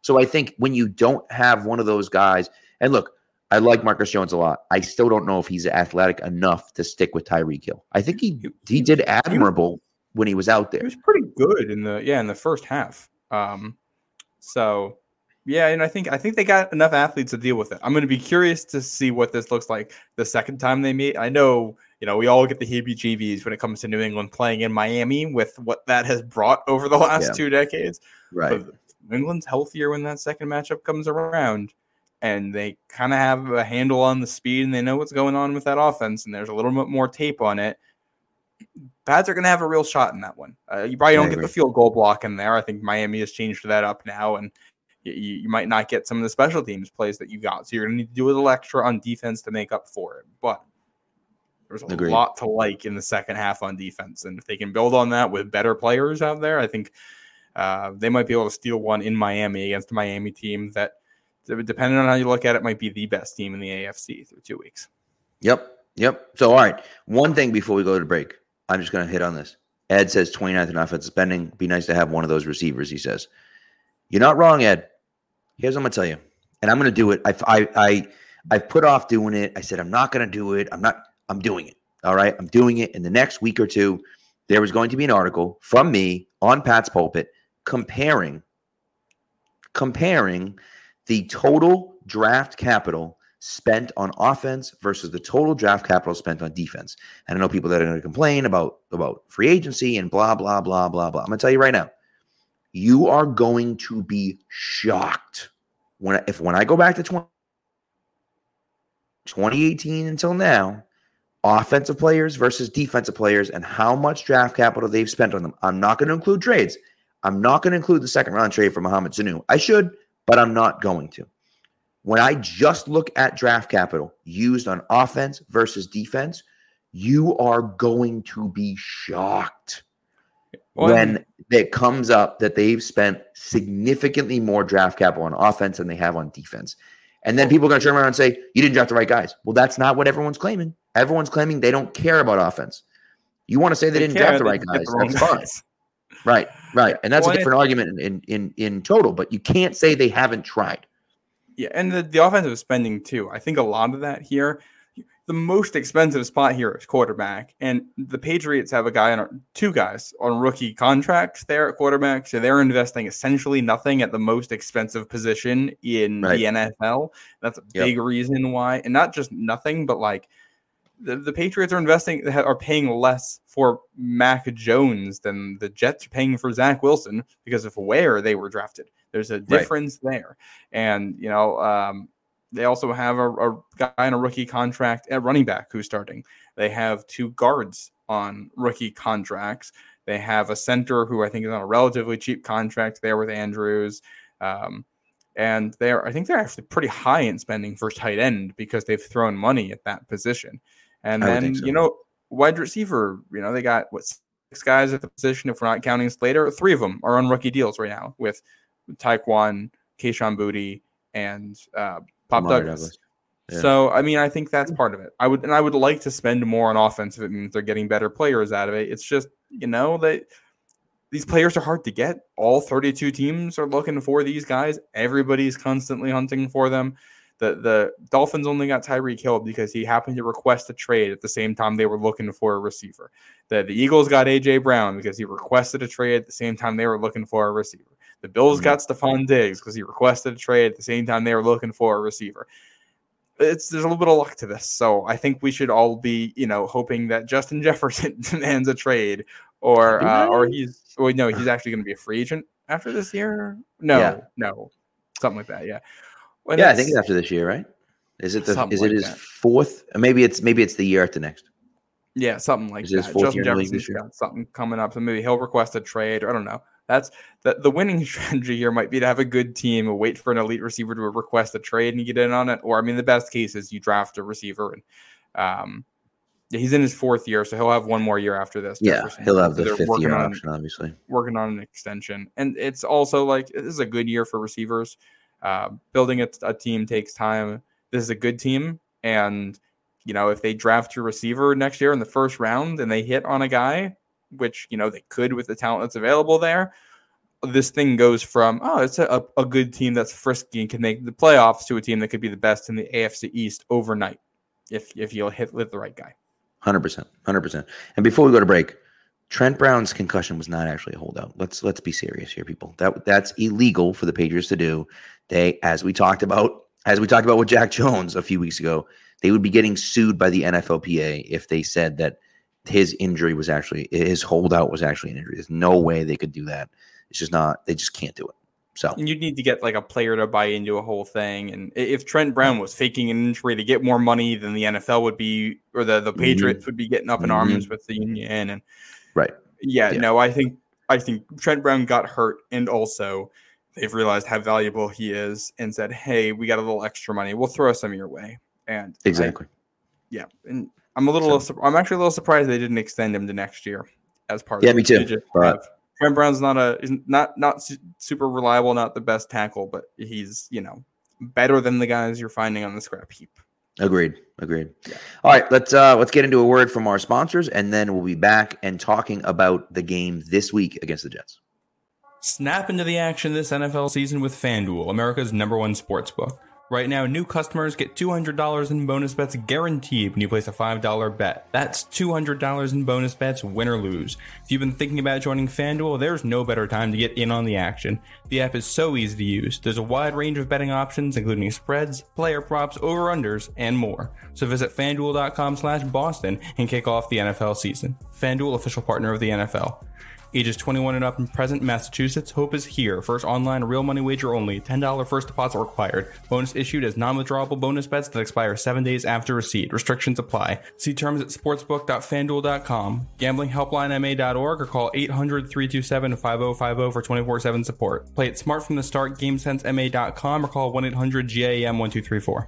so I think when you don't have one of those guys, and look, I like Marcus Jones a lot. I still don't know if he's athletic enough to stick with Tyreek Hill. I think he he did admirable when he was out there. He
was pretty good in the yeah in the first half. Um, so yeah, and I think I think they got enough athletes to deal with it. I'm going to be curious to see what this looks like the second time they meet. I know you know we all get the heebie-jeebies when it comes to New England playing in Miami with what that has brought over the last yeah. two decades.
Right,
but New England's healthier when that second matchup comes around and they kind of have a handle on the speed and they know what's going on with that offense and there's a little bit more tape on it Pats are going to have a real shot in that one. Uh, you probably don't get the field goal block in there. I think Miami has changed that up now, and you, you, might not get some of the special teams plays that you got. So you're going to need to do a little extra on defense to make up for it. But there's a Agreed. lot to like in the second half on defense, and if they can build on that with better players out there, I think uh, they might be able to steal one in Miami against a Miami team that depending on how you look at it, might be the best team in the AFC through two weeks.
Yep. Yep. So, all right. One thing before we go to break, I'm just going to hit on this. Ed says 29th in offensive spending. Be nice to have one of those receivers, he says. You're not wrong, Ed. Here's what I'm going to tell you. And I'm going to do it. I, I, I, I've put off doing it. I said, I'm not going to do it. I'm not, I'm doing it. All right. I'm doing it in the next week or two. There was going to be an article from me on Pats Pulpit comparing, comparing the total draft capital spent on offense versus the total draft capital spent on defense. And I know people that are going to complain about about free agency and blah blah blah blah blah. I'm going to tell you right now, you are going to be shocked when if when I go back to 20, 2018 until now, offensive players versus defensive players and how much draft capital they've spent on them. I'm not going to include trades. I'm not going to include the second round trade for Mohamed Sanu. I should, but I'm not going to. When I just look at draft capital used on offense versus defense, you are going to be shocked well, when it comes up that they've spent significantly more draft capital on offense than they have on defense. And then people are going to turn around and say, you didn't draft the right guys. Well, that's not what everyone's claiming. Everyone's claiming they don't care about offense. You want to say they, they didn't care, draft the right guys. The that's fine. Right, right. And that's well, a different argument in, in in total, but you can't say they haven't tried.
Yeah, and the, the offensive spending too. I think a lot of that here, the most expensive spot here is quarterback, and the Patriots have a guy on two guys on rookie contracts there at quarterback, so they're investing essentially nothing at the most expensive position in right. the NFL. That's a yep. big reason why, and not just nothing, but like the, the Patriots are investing are paying less for Mac Jones than the Jets are paying for Zach Wilson because of where they were drafted. There's a difference right. there, and you know um, they also have a, a, guy on a rookie contract at running back who's starting. They have two guards on rookie contracts. They have a center who I think is on a relatively cheap contract there with Andrews. Um, and they're I think they're actually pretty high in spending for tight end because they've thrown money at that position. And then, so. you know, wide receiver, you know, they got what six guys at the position, if we're not counting Slater, three of them are on rookie deals right now with Tyquan, Kayshon Boutte, and uh, Pop Douglas. Douglas. Yeah. So I mean, I think that's part of it. I would and I would like to spend more on offense if it means they're getting better players out of it. It's just you know that these players are hard to get. All 32 teams are looking for these guys. Everybody's constantly hunting for them. The the Dolphins only got Tyreek Hill because he happened to request a trade at the same time they were looking for a receiver. The the Eagles got AJ Brown because he requested a trade at the same time they were looking for a receiver. The Bills mm-hmm. got Stefon Diggs because he requested a trade at the same time they were looking for a receiver. It's there's a little bit of luck to this, so I think we should all be, you know, hoping that Justin [LAUGHS] Jefferson [LAUGHS] demands a trade, or uh, or he's, well, no, he's actually going to be a free agent after this year. No, yeah. no, something like that. Yeah,
when yeah, I think it's after this year, right? Is it the is it his that. fourth? Maybe it's maybe it's the year after next.
Yeah, something like that. Justin Jefferson's got something coming up, so maybe he'll request a trade. Or I don't know. That's the the winning [LAUGHS] strategy here might be to have a good team, wait for an elite receiver to request a trade and get in on it. Or I mean, the best case is you draft a receiver and um, he's in his fourth year, so he'll have one more year after this.
Yeah, he'll have the so fifth year option, obviously.
Working on an extension, and it's also like this is a good year for receivers. Uh, building a, a team takes time. This is a good team, and you know if they draft your receiver next year in the first round and they hit on a guy, which you know they could with the talent that's available there, this thing goes from oh it's a, a good team that's frisky and can make the playoffs to a team that could be the best in the AFC East overnight if if you'll hit with the right guy.
Hundred percent, hundred percent. And before we go to break, Trent Brown's concussion was not actually a holdout. Let's let's be serious here, people. That that's illegal for the Patriots to do. They, as we talked about, as we talked about with Jack Jones a few weeks ago, they would be getting sued by the NFLPA if they said that his injury was actually his holdout was actually an injury. There's no way they could do that. It's just not. They just can't do it. So
you'd need to get like a player to buy into a whole thing. And if Trent Brown was faking an injury to get more money than the NFL would be, or the the mm-hmm. Patriots mm-hmm. would be getting up in mm-hmm. arms with the union, and
Right.
Yeah, yeah, no, I think I think Trent Brown got hurt and also they've realized how valuable he is and said, "Hey, we got a little extra money. We'll throw some your way." And
Exactly. I,
yeah, and I'm a little so, I'm actually a little surprised they didn't extend him to next year as part of
yeah,
of
me too. But...
Trent Brown's not a not not super reliable, not the best tackle, but he's, you know, better than the guys you're finding on the scrap heap.
Agreed. Agreed. Yeah. All right, let's uh let's get into a word from our sponsors, and then we'll be back and talking about the game this week against the Jets.
Snap into the action this NFL season with FanDuel, America's number one sports book. Right now, new customers get $200 in bonus bets guaranteed when you place a $5 bet. That's $200 in bonus bets, win or lose. If you've been thinking about joining FanDuel, there's no better time to get in on the action. The app is so easy to use. There's a wide range of betting options, including spreads, player props, over-unders, and more. So visit FanDuel.com slash Boston and kick off the NFL season. FanDuel, official partner of the NFL. Ages 21 and up in present Massachusetts. Hope is here. First online real money wager only. $10 first deposit required. Bonus issued as non-withdrawable bonus bets that expire seven days after receipt. Restrictions apply. See terms at sportsbook.fanduel.com. Gamblinghelplinema.org or call 800-327-5050 for 24-7 support. Play it smart from the start. GameSenseMA.com or call 1-800-GAM-1234.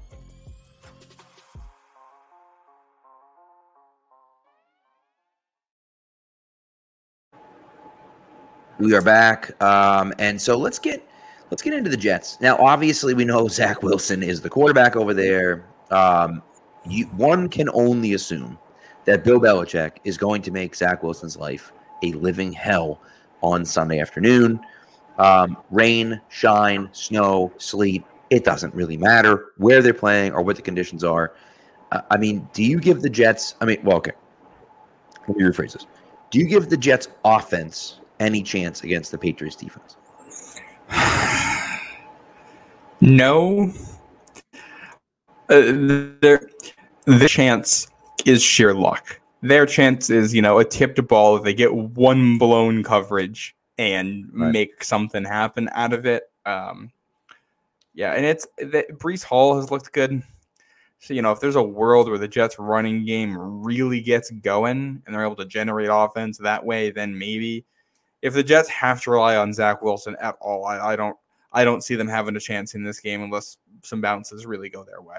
We are back, um, and so let's get let's get into the Jets. Now, obviously, we know [LAUGHS] Zach Wilson is the quarterback over there. Um, you, one can only assume that Bill Belichick is going to make Zach Wilson's life a living hell on Sunday afternoon. Um, rain, shine, snow, sleet, it doesn't really matter where they're playing or what the conditions are. Uh, I mean, do you give the Jets, I mean, well, okay, let me rephrase this. Do you give the Jets offense any chance against the Patriots defense? [SIGHS]
no. Uh, their the chance is sheer luck. Their chance is, you know, a tipped ball. They get one blown coverage and right. make something happen out of it. Um, yeah, and it's that Breece Hall has looked good. So, you know, if there's a world where the Jets running game really gets going and they're able to generate offense that way, then maybe if the Jets have to rely on Zach Wilson at all, I, I don't I don't see them having a chance in this game unless some bounces really go their way.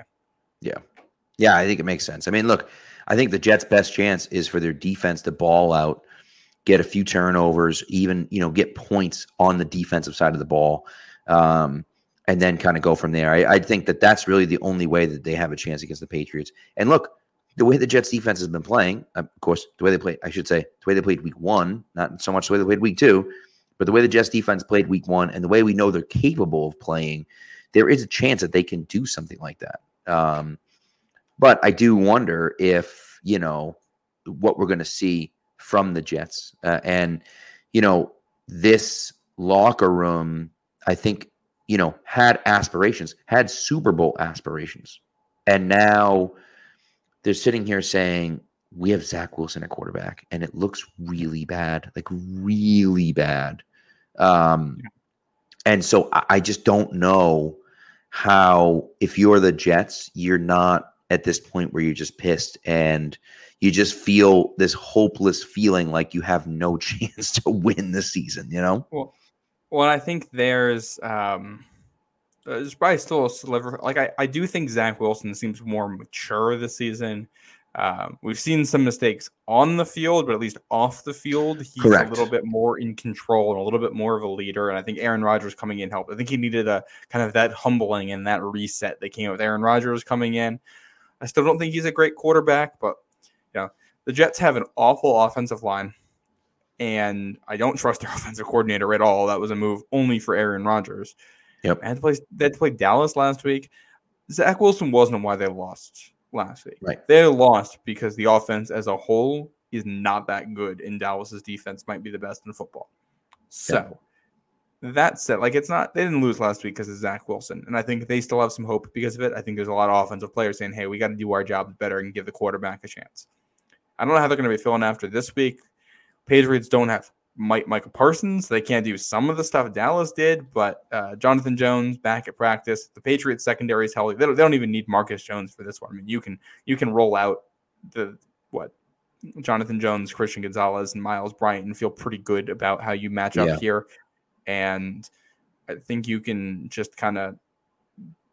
Yeah. Yeah, I think it makes sense. I mean, look, I think the Jets' best chance is for their defense to ball out, get a few turnovers, even, you know, get points on the defensive side of the ball, um, and then kind of go from there. I, I think that that's really the only way that they have a chance against the Patriots. And look, the way the Jets defense has been playing, of course, the way they played, I should say, the way they played week one, not so much the way they played week two, but the way the Jets defense played week one and the way we know they're capable of playing, there is a chance that they can do something like that. Um, but I do wonder if, you know, what we're going to see from the Jets. Uh, and, you know, this locker room, I think, you know, had aspirations, had Super Bowl aspirations. And now, they're sitting here saying we have Zach Wilson at quarterback, and it looks really bad, like really bad. Um, and so I, I just don't know how, if you're the Jets, you're not at this point where you're just pissed and you just feel this hopeless feeling like you have no [LAUGHS] chance to win the season, you know?
Well, well, I think there's um there's probably still a sliver. Like I, I do think Zach Wilson seems more mature this season. Um, we've seen some mistakes on the field, but at least off the field, he's Correct. a little bit more in control and a little bit more of a leader. And I think Aaron Rodgers coming in helped. I think he needed a kind of that humbling and that reset that came with Aaron Rodgers coming in. I still don't think he's a great quarterback, but you know, the Jets have an awful offensive line, and I don't trust their [LAUGHS] offensive coordinator at all. That was a move only for Aaron Rodgers.
Yep.
They had to play. They had to play Dallas last week. Zach Wilson wasn't why they lost last week.
Right.
They lost because the offense as a whole is not that good, and Dallas's defense might be the best in football. So yep. that said, like it's not they didn't lose last week because of Zach Wilson, and I think they still have some hope because of it. I think there's a lot of offensive players saying, "Hey, we got to do our job better and give the quarterback a chance." I don't know how they're going to be feeling after this week. Patriots don't have Mike, Micah Parsons. They can't do some of the stuff Dallas did, but uh, Jonathan Jones back at practice. The Patriots secondary is healthy. They don't, they don't even need Marcus Jones for this one. I mean, you can you can roll out the what Jonathan Jones, Christian Gonzalez, and Myles Bryant and feel pretty good about how you match up yeah. here. And I think you can just kind of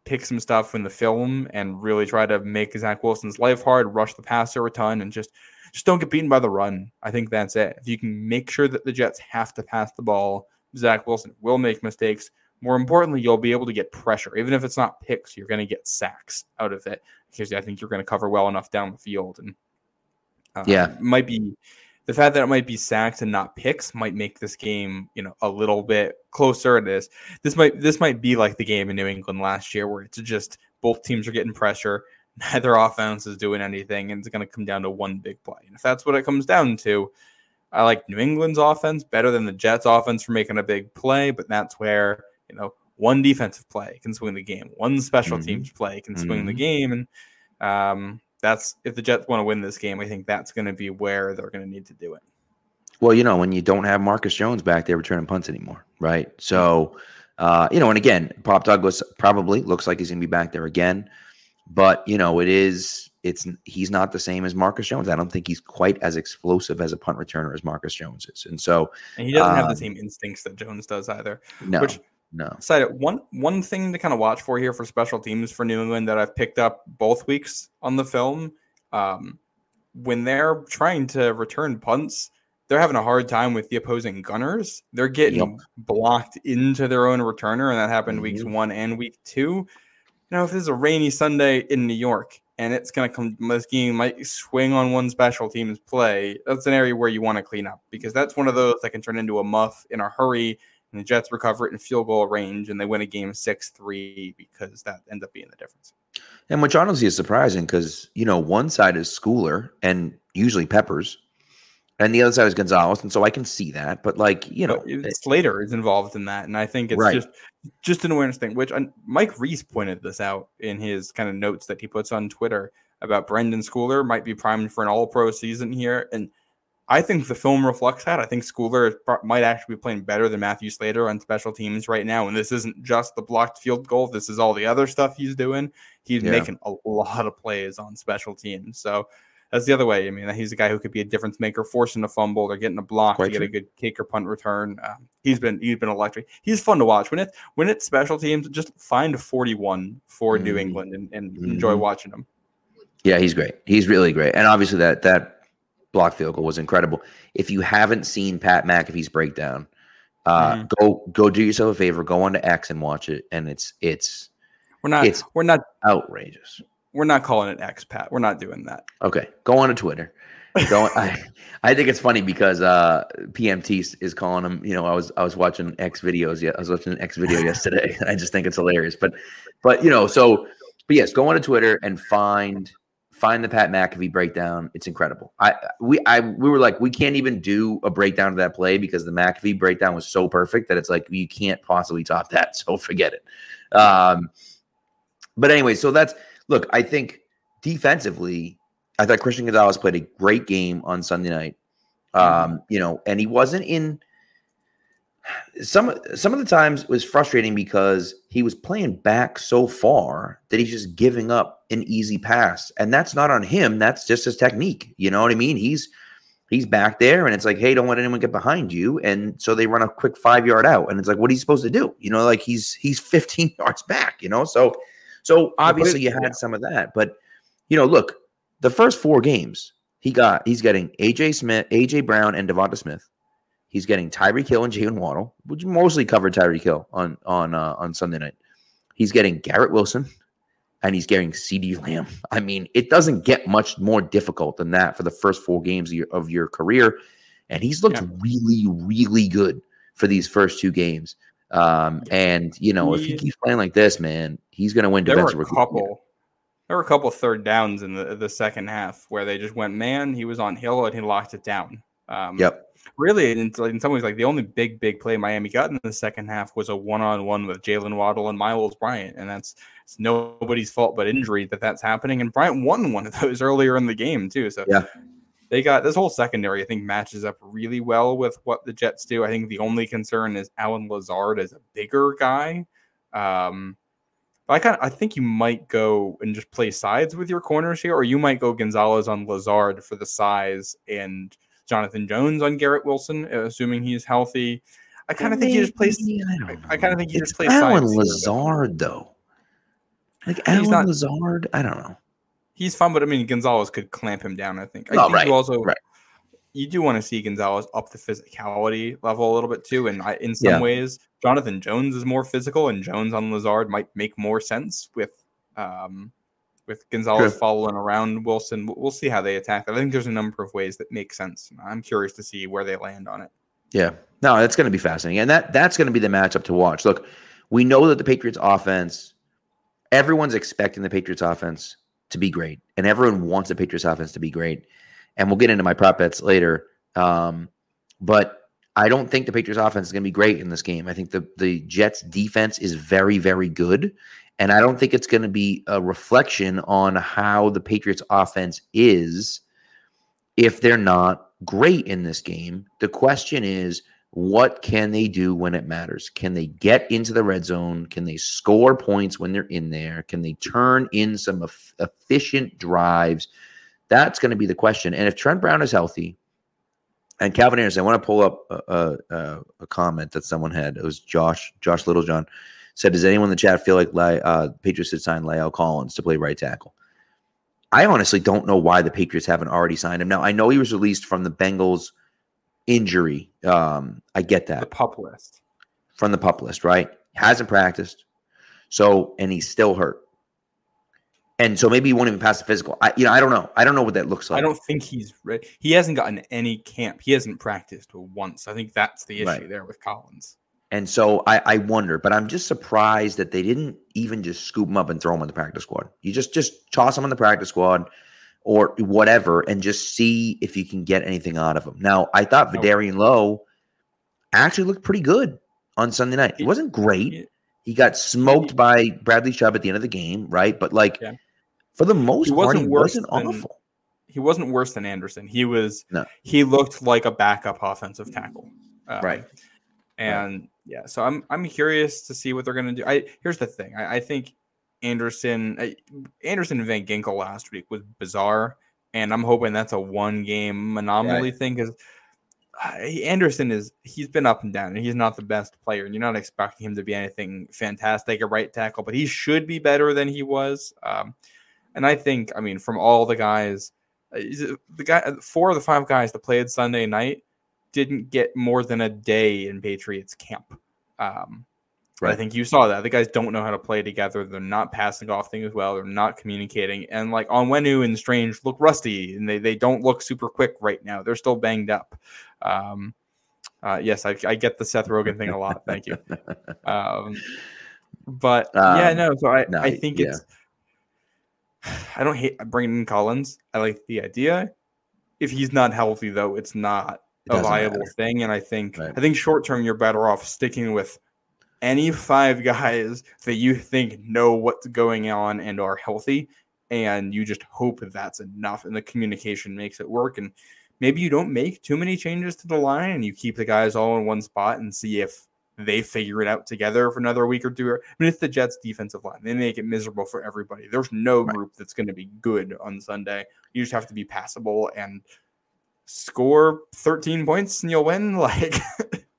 pick some stuff in the film and really try to make Zach Wilson's life hard, rush the passer a ton, and just just don't get beaten by the run. I think that's it. If you can make sure that the Jets have to pass the ball, Zach Wilson will make mistakes, more importantly, you'll be able to get pressure. Even if it's not picks, you're going to get sacks out of it because I think you're going to cover well enough down the field. And
uh, yeah,
might be the fact that it might be sacks and not picks might make this game, you know, a little bit closer. It is. This might this might be like the game in New England last year where it's just both teams are getting pressure, neither offense is doing anything, and it's going to come down to one big play. And if that's what it comes down to, I like New England's offense better than the Jets' offense for making a big play, but that's where you know, one defensive play can swing the game. One special mm-hmm. teams play can swing mm-hmm. the game, and um, that's if the Jets want to win this game. I think that's going to be where they're going to need to do it.
Well, you know, when you don't have Marcus Jones back there returning punts anymore, right? So, uh, you know, and again, Pop Douglas probably looks like he's going to be back there again, but you know, it is it's he's not the same as Marcus Jones. I don't think he's quite as explosive as a punt returner as Marcus Jones is, and so
and he doesn't uh, have the uh, same instincts that Jones does either.
No, which no.
Side one one thing to kind of watch for here for special teams for New England that I've picked up both weeks on the film. Um, when they're trying to return punts, they're having a hard time with the opposing gunners. They're getting yep. blocked into their own returner, and that happened mm-hmm. weeks one and week two. You know, if this is a rainy Sunday in New York and it's going to come, this game might swing on one special teams play. That's an area where you want to clean up because that's one of those that can turn into a muff in a hurry and the Jets recover it in field goal range, and they win a game six three because that ends up being the difference.
And which honestly is surprising because you know one side is Schooler and usually Peppers, and the other side is Gonzalez, and so I can see that. But like you know,
it, Slater is involved in that, and I think it's right. just just an awareness thing. Which Mike Reiss pointed this out in his kind of notes that he puts on Twitter about Brenden Schooler might be primed for an All Pro season here, and I think the film reflects that. I think Schooler might actually be playing better than Matthew Slater on special teams right now. And this isn't just the blocked field goal. This is all the other stuff he's doing. He's yeah. making a lot of plays on special teams. So that's the other way. I mean, he's a guy who could be a difference maker, forcing a fumble or getting a block Quite to get a good kick or punt return. Uh, he's been he's been electric. He's fun to watch when it when it's special teams. Just find a forty one for mm-hmm. New England and, and mm-hmm. enjoy watching him.
Yeah, he's great. He's really great, and obviously that that block field goal was incredible. If you haven't seen Pat McAfee's breakdown, uh, mm-hmm. go go do yourself a favor, go on to X and watch it, and it's it's
we're not it's we're not
outrageous.
We're not calling it X, Pat. We're not doing that.
Okay, go on to Twitter. Go. I I think it's funny because uh, PMT is calling him. You know, I was I was watching X videos. Yeah, I was watching an X video [LAUGHS] yesterday. [LAUGHS] I just think it's hilarious. But but you know, so but yes, go on to Twitter and find find the Pat McAfee breakdown. It's incredible. I we I we were like we can't even do a breakdown of that play because the McAfee breakdown was so perfect that it's like you can't possibly top that. [LAUGHS] So forget it. Um, but anyway, so that's look. I think defensively, I thought Christian Gonzalez played a great game on Sunday night. Um, you know, and he wasn't in some some of the times was frustrating because he was playing back so far that he's just giving up an easy pass, and that's not on him. That's just his technique. You know what I mean? He's he's back there, and it's like, hey, don't let anyone get behind you, and so they run a quick five yard out, and it's like, what are you supposed to do? You know, like he's he's [LAUGHS] 15 yards back. You know, so so obviously you had some of that, but you know, look, the first four games he got, he's getting AJ Smith, AJ Brown, and Devonta Smith. He's getting Tyreek Hill and Jaylen Waddle, which mostly covered Tyreek Hill on on uh, on Sunday night. He's getting Garrett Wilson, and he's getting CeeDee Lamb. I mean, it doesn't get much more difficult than that for the first four games of your, of your career. And he's looked yeah. really, really good for these first two games. Um, and you know, if he keeps playing like this, man, he's going to win
there defensive. Were a couple, there were a couple third downs in the the second half where they just went man. He was on Hill and he locked it down. Um,
yep
really, in, in some ways, like the only big, big play Miami got in the second half was a one-on-one with Jaylen Waddle and Myles Bryant, and that's it's nobody's fault but injury that that's happening. And Bryant won one of those [LAUGHS] earlier in the game too. So
yeah.
They got this whole secondary, I think, matches up really well with what the Jets do. I think the only concern is Allen Lazard as a bigger guy. Um, I kind of I think you might go and just play sides with your corners here, or you might go Gonzalez on Lazard for the size and Jonathan Jones on Garrett Wilson, uh, assuming he's healthy. I kind of think he just plays. I, I kind of think he it's just plays.
Allen Lazard though, like Allen not, Lazard. I don't know.
He's fun, but I mean Gonzalez could clamp him down. I think. I
oh,
think
right.
also,
right.
You do want to see Gonzalez up the physicality level a little bit too. And I, in some yeah. ways, Jonathan Jones is more physical, and Jones on Lazard might make more sense with um, with Gonzalez following around Wilson. We'll see how they attack. I think there's a number of ways that make sense. I'm curious to see where they land on it.
Yeah, no, that's going to be fascinating, and that that's going to be the matchup to watch. Look, we know that the Patriots offense, everyone's expecting the Patriots offense to be great, and everyone wants the Patriots offense to be great. And we'll get into my prop bets later. Um, but I don't think the Patriots offense is going to be great in this game. I think the the Jets defense is very very good, and I don't think it's going to be a reflection on how the Patriots offense is if they're not great in this game. The question is what can they do when it matters? Can they get into the red zone? Can they score points when they're in there? Can they turn in some efficient drives? That's going to be the question. And if Trent Brown is healthy, and Calvin Anderson, I want to pull up a, a, a comment that someone had. It was Josh Josh Littlejohn said, "Does anyone in the chat feel like uh, Patriots should sign La'el Collins to play right tackle?" I honestly don't know why the Patriots haven't already signed him. Now I know he was released from the Bengals injury. Um, I get that.
The pup list.
From the pup list, right? Hasn't practiced. So, and he's still hurt. And so maybe he won't even pass the physical. I, you know, I don't know. I don't know what that looks like.
I don't think he's ready. He hasn't gotten any camp. He hasn't practiced once. I think that's the issue right. there with Collins.
And so I, I wonder, but I'm just surprised that they didn't even just scoop him up and throw him on the practice squad. You just just toss him on the practice squad or whatever and just see if you can get anything out of him. Now, I thought Vederian Lowe actually looked pretty good on Sunday night. He wasn't great. He got smoked by Bradley Chubb at the end of the game, right? But like yeah. For the most he part, he wasn't than, awful.
He wasn't worse than Anderson. He was no. he looked like a backup offensive tackle.
Um, right.
And right. yeah, so I'm I'm curious to see what they're gonna do. I here's the thing. I, I think Anderson, uh, Anderson and Van Ginkel last week was bizarre, and I'm hoping that's a one game anomaly right. thing because uh, Anderson is he's been up and down, and he's not the best player, and you're not expecting him to be anything fantastic at right tackle, but he should be better than he was. Um, and I think, I mean, from all the guys, uh, the guy, four of the five guys that played Sunday night didn't get more than a day in Patriots camp. Um, Right. I think you saw that. The guys don't know how to play together. They're not passing off things well. They're not communicating. And like Onwenu and Strange look rusty and they, they don't look super quick right now. They're still banged up. Um, uh, yes, I, I, get the Seth Rogen thing a lot. Thank you. [LAUGHS] Um, but um, yeah, no. So I, no, I think yeah. it's. [SIGHS] I don't hate bringing Collins. I like the idea. If he's not healthy, though, it's not a viable matter. thing. And I think right. I think short term, you're better off sticking with any five guys that you think know what's going on and are healthy, and you just hope that that's enough and the communication makes it work. And maybe you don't make too many changes to the line and you keep the guys all in one spot and see if they figure it out together for another week or two. I mean, it's the Jets' defensive line. They make it miserable for everybody. There's no group that's going to be good on Sunday. You just have to be passable and score 13 points and you'll win. [LAUGHS] Like,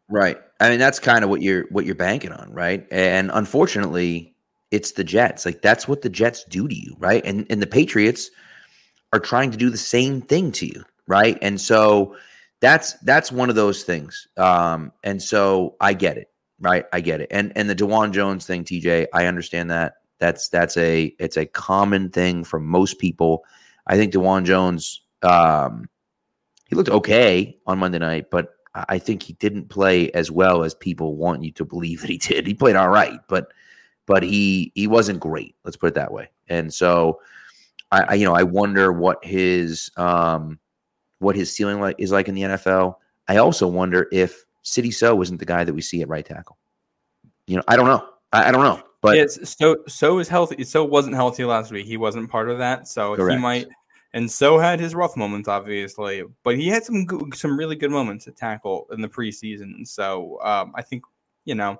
Right. I mean, that's kind of what you're what you're banking on, right? And unfortunately, it's the Jets. Like that's what the Jets do to you, right? And and the Patriots are trying to do the same thing to you, right? And so that's that's one of those things. Um, and so I get it, right? I get it. And and the Dawand Jones thing, TJ, I understand that. That's that's a it's a common thing for most people. I think Dawand Jones, um, he looked okay on Monday night, but I think he didn't play as well as people want you to believe that he did. He played all right, but but he he wasn't great. Let's put it that way. And so, I, I you know I wonder what his um what his ceiling like is like in the NFL. I also wonder if Sidy Sow isn't the guy that we see at right tackle. You know, I don't know. I, I don't know. But
it's so Sow is healthy. Sow wasn't healthy last week. He wasn't part of that. So correct. he might and Sow had his rough moments, obviously. But he had some good, some really good moments to tackle in the preseason. So um, I think you know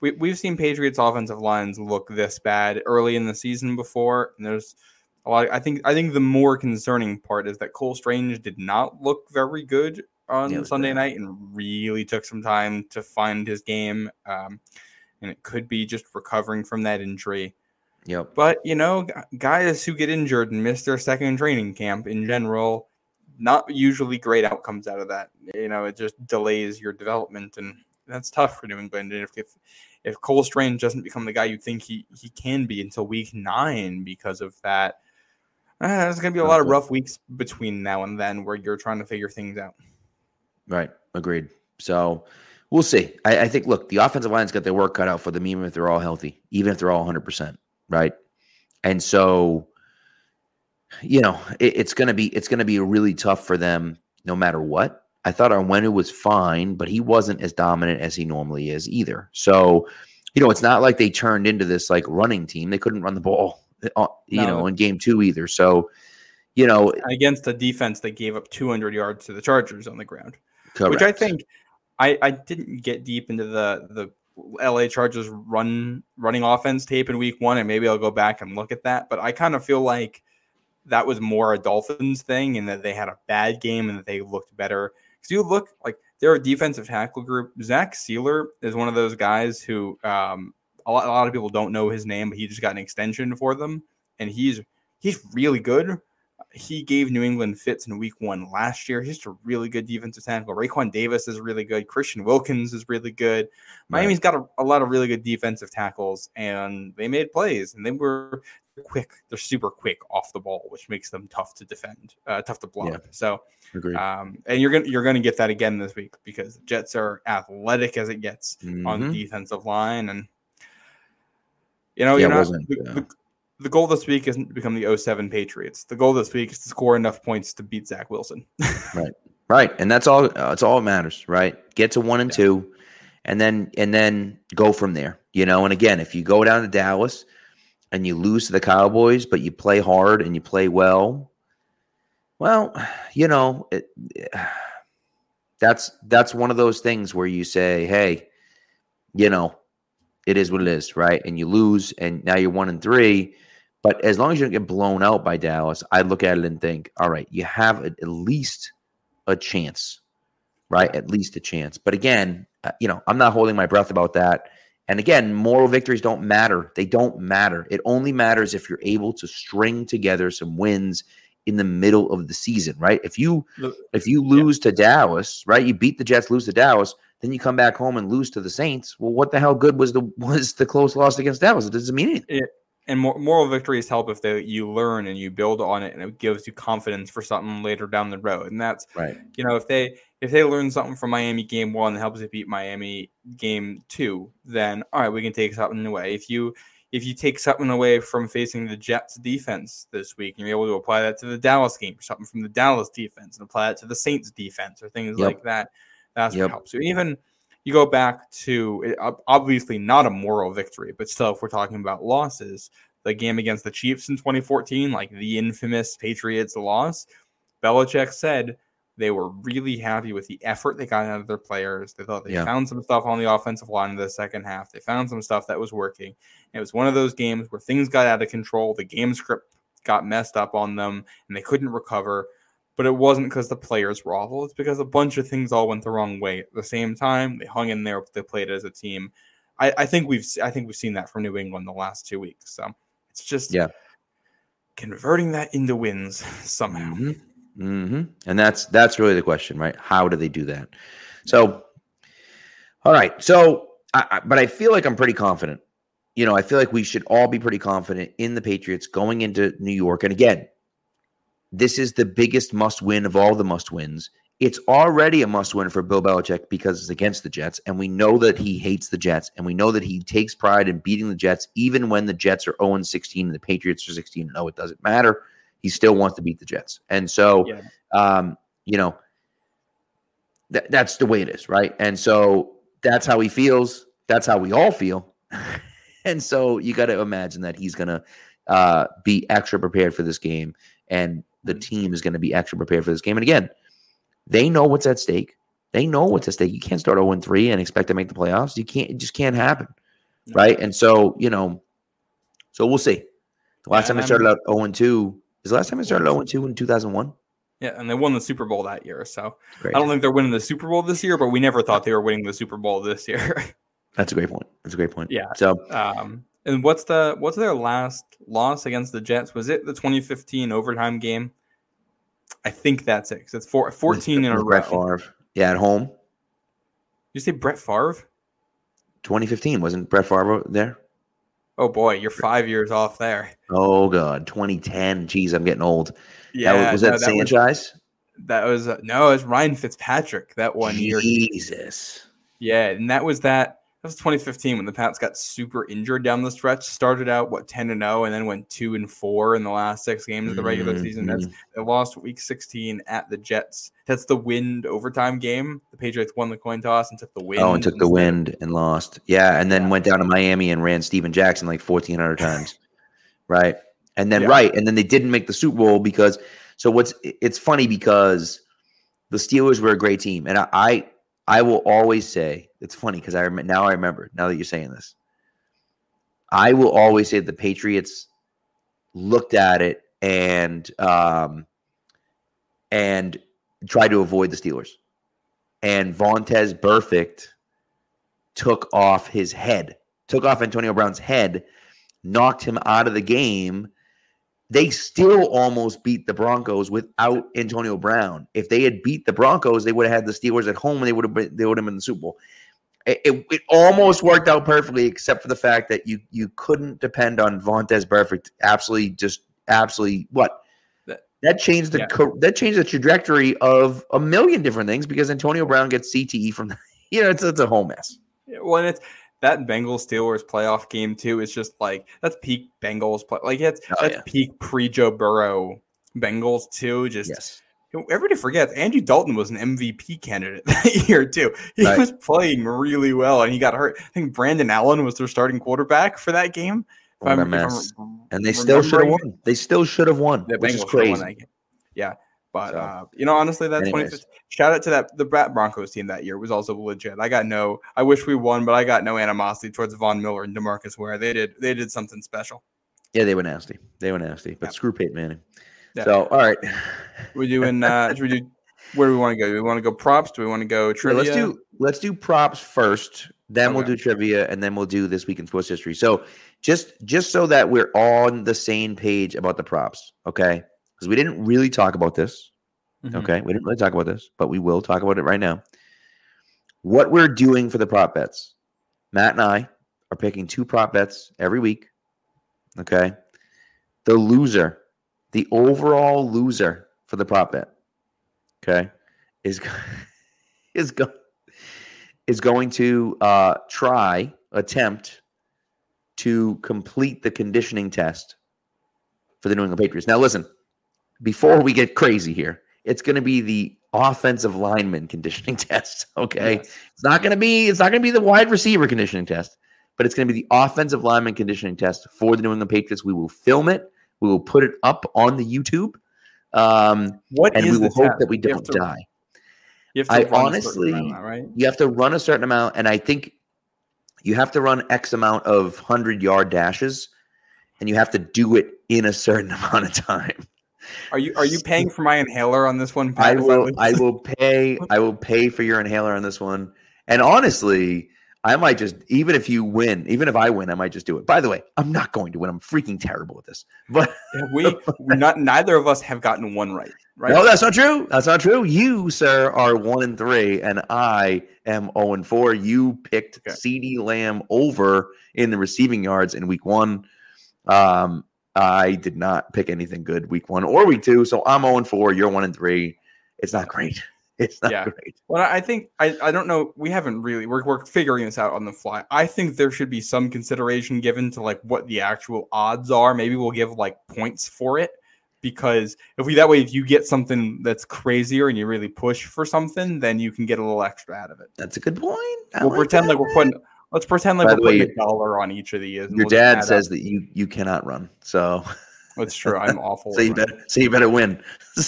we we've seen Patriots offensive lines look this bad early in the season before, and there's a lot. Of, I think I think the more concerning part is that Cole Strange did not look very good on yeah, Sunday good. night and really took some time to find his game. Um, and it could be just recovering from that injury.
Yep.
But you know, guys who get injured and miss their second training camp in general not usually great outcomes out of that. You know, it just delays your development, and that's tough for New England. And if if, if Cole Strange doesn't become the guy you think he, he can be until week nine because of that, uh, there's going to be a lot of rough weeks between now and then where you're trying to figure things out.
Right. Agreed. So we'll see. I, I think, look, the offensive line's got their work cut out for them, even if they're all healthy, even if they're all 100%. Right. And so, you know, it, it's going to be, it's going to be really tough for them no matter what. I thought Onwenu was fine, but he wasn't as dominant as he normally is either. So, you know, it's not like they turned into this like running team. They couldn't run the ball, you no. know, in game two either. So, you know,
against a defense that gave up 200 yards to the Chargers on the ground, correct. which I think I, I didn't get deep into the the LA Chargers run running offense tape in week one, and maybe I'll go back and look at that. But I kind of feel like that was more a Dolphins thing, and that they had a bad game and that they looked better. Because you look like they're a defensive tackle group. Zach Sieler is one of those guys who um, a, lot, a lot of people don't know his name, but he just got an extension for them, and he's he's really good he gave New England fits in week one last year. He's just a really good defensive tackle. Raekwon Davis is really good. Christian Wilkins is really good. Miami's got a, a, lot of really good defensive tackles, and they made plays, and they were quick. They're super quick off the ball, which makes them tough to defend, uh, tough to block. Yeah. So, um, and you're gonna you're gonna get that again this week because the Jets are athletic as it gets mm-hmm. on the defensive line, and you know, yeah, you're not. The, the goal this week isn't to become the 07 Patriots. The goal this week is to score enough points to beat Zach Wilson. [LAUGHS]
right. Right. And that's all uh, that's all that matters, right? Get to 1 and yeah. 2 and then and then go from there. You know, and again, if you go down to Dallas and you lose to the Cowboys, but you play hard and you play well, well, you know, it, [SIGHS] that's that's one of those things where you say, "Hey, you know, it is what it is, right? And you lose, and now you're one and three. But as long as you don't get blown out by Dallas, I look at it and think, all right, you have at least a chance, right? At least a chance. But again, uh, you know, I'm not holding my breath about that. And again, moral victories don't matter. They don't matter. It only matters if you're able to string together some wins in the middle of the season, right? If you if you lose yeah. to Dallas, right? You beat the Jets, lose to Dallas, then you come back home and lose to the Saints. Well, what the hell good was the [LAUGHS] was the close loss against Dallas? It doesn't mean anything. It,
and moral victories help if they you learn and you build on it, and it gives you confidence for something later down the road. And that's
right.
You know, if they if they learn something from Miami game one that helps it beat Miami game two, then all right, we can take something away. If you if you take something away from facing the Jets defense this week, and you're able to apply that to the Dallas game, or something from the Dallas defense, and apply it to the Saints defense, or things yep. like that that's yep. what helps you. Even you go back to eh, obviously not a moral victory, but still, if we're talking about losses, the game against the Chiefs in 2014, like the infamous Patriots loss, Belichick said they were really happy with the effort they got out of their players. They thought they yeah. found some stuff on the offensive line in the second half. They found some stuff that was working. it was one of those games where things got out of control. The game script got messed up on them and they couldn't recover but it wasn't because the players were awful. It's because a bunch of things all went the wrong way at the same time. They hung in there. They played as a team. I, I think we've I think we've seen that from New England the last two weeks. So it's just
yeah,
converting that into wins [LAUGHS] somehow.
Mm-hmm. Mm-hmm. And that's that's really the question, right? How do they do that? So, all right. So, I, I, but I feel like I'm pretty confident. You know, I feel like we should all be pretty confident in the Patriots going into New York. And again, this is the biggest must win of all the must wins. It's already a must win for Bill Belichick because it's against the Jets. And we know that he hates the Jets. And we know that he takes pride in beating the Jets, even when the Jets are 0 16 and the Patriots are 16 0. It doesn't matter. He still wants to beat the Jets. And so, yeah. um, you know, th- that's the way it is. Right. And so that's how he feels. That's how we all feel. [LAUGHS] and so you got to imagine that he's going to uh, be extra prepared for this game and the team is going to be extra prepared for this game. And again, they know what's at stake. They know what's at stake. You can't start 0 3 and expect to make the playoffs. You can't, it just can't happen. Right. And so, you know, so we'll see. The last yeah, time I started out 0 2 is the last time I started 0 2 in 2001.
Yeah, and they won the Super Bowl that year. So great. I don't think they're winning the Super Bowl this year, but we never thought they were winning the Super Bowl this year. [LAUGHS]
That's a great point. That's a great point.
Yeah.
So,
um, and what's the what's their last loss against the Jets? Was it the 2015 overtime game? I think that's it. Cause it's four, 14 in a
Brett
row.
Favre. Yeah, at home.
You say Brett Favre?
2015 wasn't Brett Favre there?
Oh boy, you're five years off there.
Oh god, 2010. Jeez, I'm getting old.
Yeah,
that was, was
no,
that Sanchez?
That was uh, no, it was Ryan Fitzpatrick that one year.
Jesus.
Yeah, and that was that. That was 2015 when the Pats got super injured down the stretch. Started out what 10 and 0, and then went two and four in the last six games of the regular
Mm-hmm.
season. That's they lost week 16 at the Jets. That's the wind overtime game. The Patriots won the coin toss and took the win.
Oh, and took the wind and lost. Yeah, and then went down to Miami and ran Steven Jackson like 1,400 times. right. And then,
Yeah.
right. And then they didn't make the Super Bowl because, so what's, it's funny because the Steelers were a great team. And I, I, I will always say, it's funny because I rem- now I remember, now that you're saying this, I will always say the Patriots looked at it and, um, and tried to avoid the Steelers. And Vontaze Burfict took off his head, took off Antonio Brown's head, knocked him out of the game. They still almost beat the Broncos without Antonio Brown. If they had beat the Broncos, they would have had the Steelers at home and they would have been they would have been in the Super Bowl. It, it, it almost worked out perfectly, except for the fact that you you couldn't depend on Vontaze Burfict. Absolutely, just absolutely what
That-
that changed the
yeah.
co- that changed the trajectory of a million different things because Antonio Brown gets CTE from [LAUGHS] you know it's it's a whole mess.
Yeah, When it's that Bengals Steelers playoff game too, it's just like that's peak Bengals play. Like it's
Oh,
that's
yeah.
peak pre Joe Burrow Bengals too. Just
Yes,
everybody forgets Andy Dalton was an MVP candidate [LAUGHS] that year too. He
Right.
was playing really well, and he got hurt. I think Brandon Allen was their starting quarterback for that game. If
What a
I'm- if
and they still should have won. They still should have won,
The
which is
Bengals
crazy.
Yeah, but
So,
uh, you know, honestly, that
anyways.
2015 shout out to that the Brat Broncos team that year was also legit. I got no, I wish we won, but I got no animosity towards Von Miller and Demarcus Ware. They did, they did something special.
Yeah, they were nasty. They were nasty, but
Yeah.
screw Peyton Manning.
Yeah.
So, all right,
We doing? Uh, we do? Where do we want to go? Do we want to go props? Do we want to go
Yeah,
trivia?
let's do let's do props first. Then we'll do trivia, and then we'll do this week in sports history. So, just just so that we're on the same page about the props, okay? Because we didn't really talk about this.
Mhm.
Okay, we didn't really talk about this, but we will talk about it right now. What we're doing for the prop bets, Matt and I are picking two prop bets every week. Okay, the loser, the overall loser for the prop bet, okay, is [LAUGHS] is go- is going to uh, try attempt to complete the conditioning test for the New England Patriots. Now, listen, before we get crazy here, it's going to be the offensive lineman conditioning [LAUGHS] test. Okay,
Yes.
it's not going to be it's not going to be the wide receiver conditioning test, but it's going to be the offensive lineman conditioning test for the New England Patriots. We will film it. We will put it up on the YouTube, um,
What
and
is
we will
the
hope that we don't
to-
die.
You have to
I honestly-
amount, right?
You have to run a certain amount, and I think you have to run X amount of hundred yard dashes, and you have to do it in a certain [LAUGHS] amount of time.
Are you are you paying for my inhaler on this one?
I
Pat, if
will? I will pay I will pay for your inhaler on this one. And honestly, I might just even if you win, even if I win, I might just do it. By the way, I'm not going to win. I'm freaking terrible at this. But
we not neither of us have gotten one right. Right?
no, that's not true. That's not true. You, sir, are one and three, and I am 0 and 4. You picked
Okay.
CeeDee Lamb over in the receiving yards in week one. Um, I did not pick anything good week one or week two. So I'm 0 and 4. You're one and three. It's not great. [LAUGHS] It's not
Yeah.
great.
Well, I think I, I don't know. We haven't really we're we're figuring this out on the fly. I think there should be some consideration given to like what the actual odds are. Maybe we'll give like points for it because if we that way if you get something that's crazier and you really push for something, then you can get a little extra out of it.
That's a good point. I
we'll
like
pretend
that.
like we're putting let's pretend like
By
we're
way,
putting a dollar on each of these.
Your
we'll
dad says that you you cannot run. So
that's true. I'm [LAUGHS] awful.
so you
running.
better so you better win. [LAUGHS]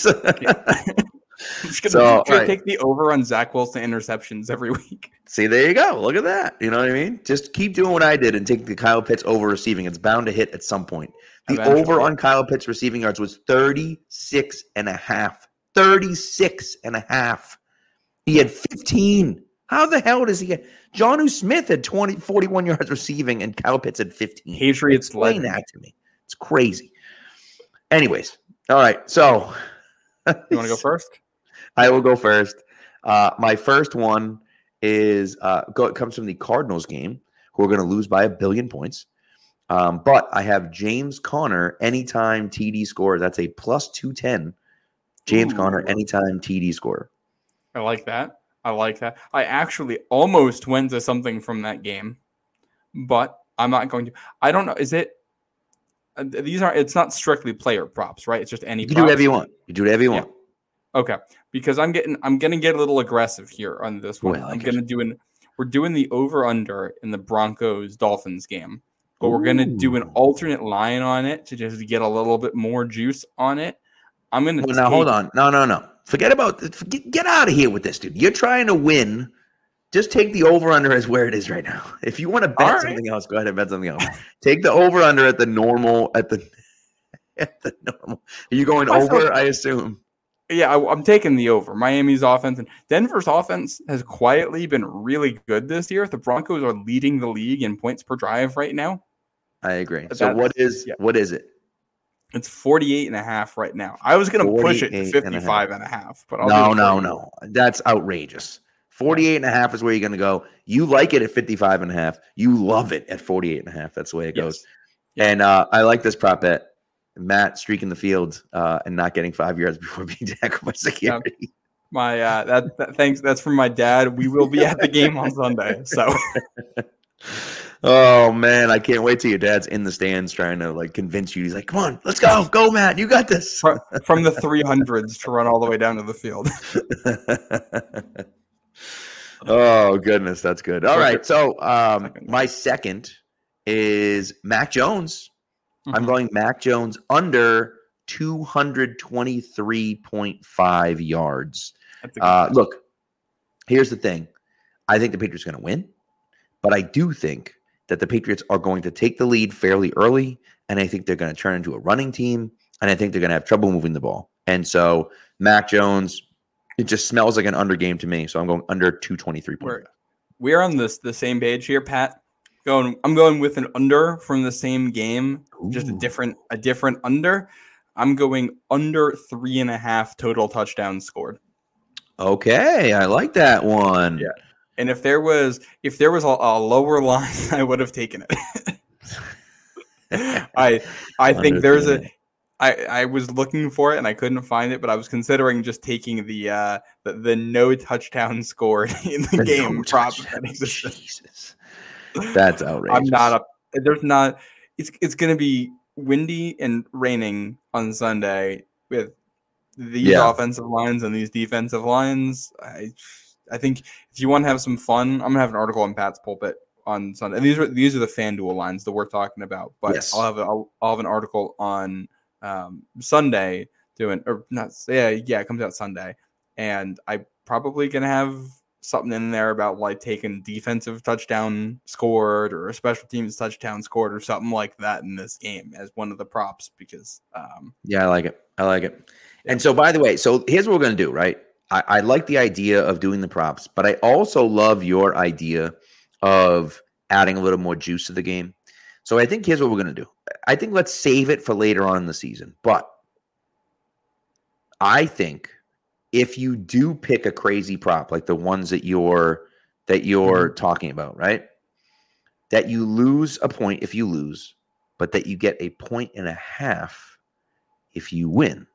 [LAUGHS]
I'm just gonna,
So,
gonna
alright.
take the over on Zach Wilson interceptions every [LAUGHS] week.
See, there you go. Look at that. You know what I mean? Just keep doing what I did and take the Kyle Pitts over receiving. It's bound to hit at some point. The
Eventually.
over on Kyle Pitts receiving yards was 36 and a half. 36 and a half. He had 15. How the hell does he get? Jonnu Smith had 20, 41 yards receiving and Kyle Pitts had 15.
Patriots
Explain that to me. It's crazy. Anyways, all right. So
You want to go [LAUGHS] first?
I will go first. Uh, my first one is uh, go, comes from the Cardinals game, who are going to lose by a billion points. Um, but I have James Conner anytime TD score. That's a plus two ten. James Ooh. Conner anytime TD score.
I like that. I like that. I actually almost went to something from that game, but I'm not going to. I don't know. Is it? Uh, these are. It's not strictly player props, right? It's just any.
You do whatever you want. You do whatever you want.
Yeah. Okay, because I'm getting. I'm gonna get a little aggressive here on this one. Well, I'm gonna do an. We're doing the over under in the Broncos Dolphins game, but Ooh. we're gonna do an alternate line on it to just get a little bit more juice on it. I'm gonna.
Well, now hold on. No, no, no. Forget about. Forget, get out of here with this, dude. You're trying to win just take the over under as where it is right now. [LAUGHS] If you want to bet right. something else, go ahead and bet something else. take the over under at the normal at the [LAUGHS] at the normal. Are you going over? I assume.
Yeah, I, am taking the over. Miami's offense and Denver's offense has quietly been really good this year. The Broncos are leading the league in points per drive right now.
I agree. So what is yeah. what is it?
It's 48 and a half right now. I was going to push it to 55 and a half, and a half but I'll
no, no, no. That's outrageous. 48 and a half is where you're going to go. You like it at 55 and a half. You love it at 48 and a half. That's the way it goes. Yes. And uh, I like this prop bet. Matt streaking the field uh, and not getting five yards [LAUGHS] before being tackled by security. Yeah.
My uh, that, that, thanks. That's from my dad. We will be at the game on Sunday. So. [LAUGHS]
oh man, I can't wait till your dad's in the stands trying to like convince you. He's like, "Come on, let's go, go, Matt, you got this."
from the three hundreds to run all the way down to the field [LAUGHS]
oh goodness, that's good. All right, so um, my second is Mac Jones. Mm-hmm. I'm going Mac Jones under 223.5 yards. Uh, look, here's the thing. I think the Patriots are going to win, but I do think that the Patriots are going to take the lead fairly early, and I think they're going to turn into a running team, and I think they're going to have trouble moving the ball. And so Mac Jones it just smells like an under game to me. So I'm going under 223
We're, we're on this the same page here, Pat. Going, I'm going with an under from the same game, Ooh. just a different a different under. I'm going under three and a half total touchdowns scored.
Okay, I like that one.
Yeah, and if there was if there was a, a lower [LAUGHS] line, I would have taken it. [LAUGHS] I I think there's a I, I was looking for it and I couldn't find it, but I was considering just taking the uh, the, the no touchdown scored [LAUGHS] in the, the game no prop
Jesus, that's outrageous.
I'm not up. There's not. It's it's going to be windy and raining on Sunday with these yeah. offensive lines and these defensive lines. I I think if you want to have some fun, I'm gonna have an article on Pats Pulpit on Sunday. And these are these are the FanDuel lines that we're talking about. But yes. I'll have a, I'll, I'll have an article on um, Sunday doing or not yeah yeah it comes out Sunday and I probably gonna have something in there about like taking defensive touchdown scored or a special teams touchdown scored or something like that in this game as one of the props because um
yeah I like it I like it and so by the way so here's what we're gonna do right I, I like the idea of doing the props but I also love your idea of adding a little more juice to the game so I think here's what we're going to do. I think let's save it for later on in the season. But I think if you do pick a crazy prop like the ones that you're that you're mm-hmm. talking about, right? That you lose a point if you lose, but that you get a point and a half if you win.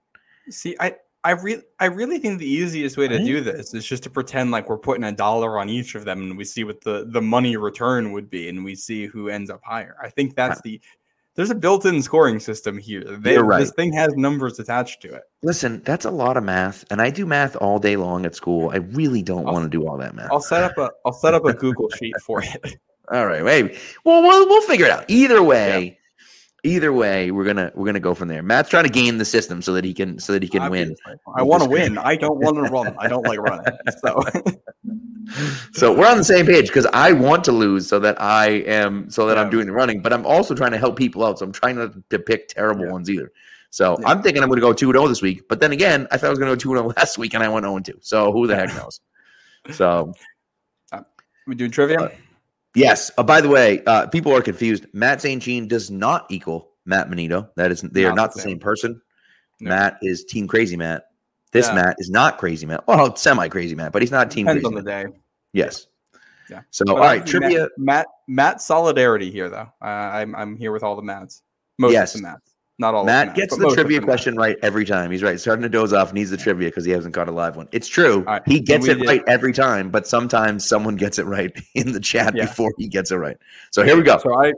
See, I I really, I really think the easiest way to do this is just to pretend like we're putting a dollar on each of them, and we see what the the money return would be, and we see who ends up higher. I think that's the there's a built-in scoring system here. They, You're right. This thing has numbers attached to it.
Listen, that's a lot of math, and I do math all day long at school. I really don't want to do all that math.
I'll set up a I'll set up a Google sheet for it. [LAUGHS]
All right, maybe. Well, we'll we'll figure it out. Either way. Either way, we're gonna we're gonna go from there. Matt's trying to game the system so that he can so that he can win.
I want to win. I don't want to [LAUGHS] run. I don't like running. So
so we're on the same page because I want to lose so that I am so that yeah. I'm doing the running, but I'm also trying to help people out. So I'm trying not to pick terrible yeah. ones either. So yeah. I'm thinking I'm going to go 2 0 this week. But then again, I thought I was going to go 2 0 [LAUGHS] last week and I went 0 2. So who the heck [LAUGHS] knows? So
uh, we doing trivia? Uh,
Yes. Uh, by the way, uh, people are confused. Matt St. Jean does not equal Matt Manito. That is, they not are not the same, same person. No. Matt is Team Crazy Matt, This yeah. Matt is not crazy Matt. Well, semi crazy Matt, but he's not team
Depends
crazy.
on the day.
Yes. Yeah. So but all right, trivia.
Matt, Matt, Matt solidarity here though. Uh, I'm I'm here with all the Mats. Most yes. of the Mats. Not all.
Matt gets the trivia question right every time. He's right. Starting to doze off. Needs the trivia because he hasn't caught a live one. It's true. Right. He gets it did. right every time, but sometimes someone gets it right [LAUGHS] in the chat yeah. before he gets it right. So here we go.
So I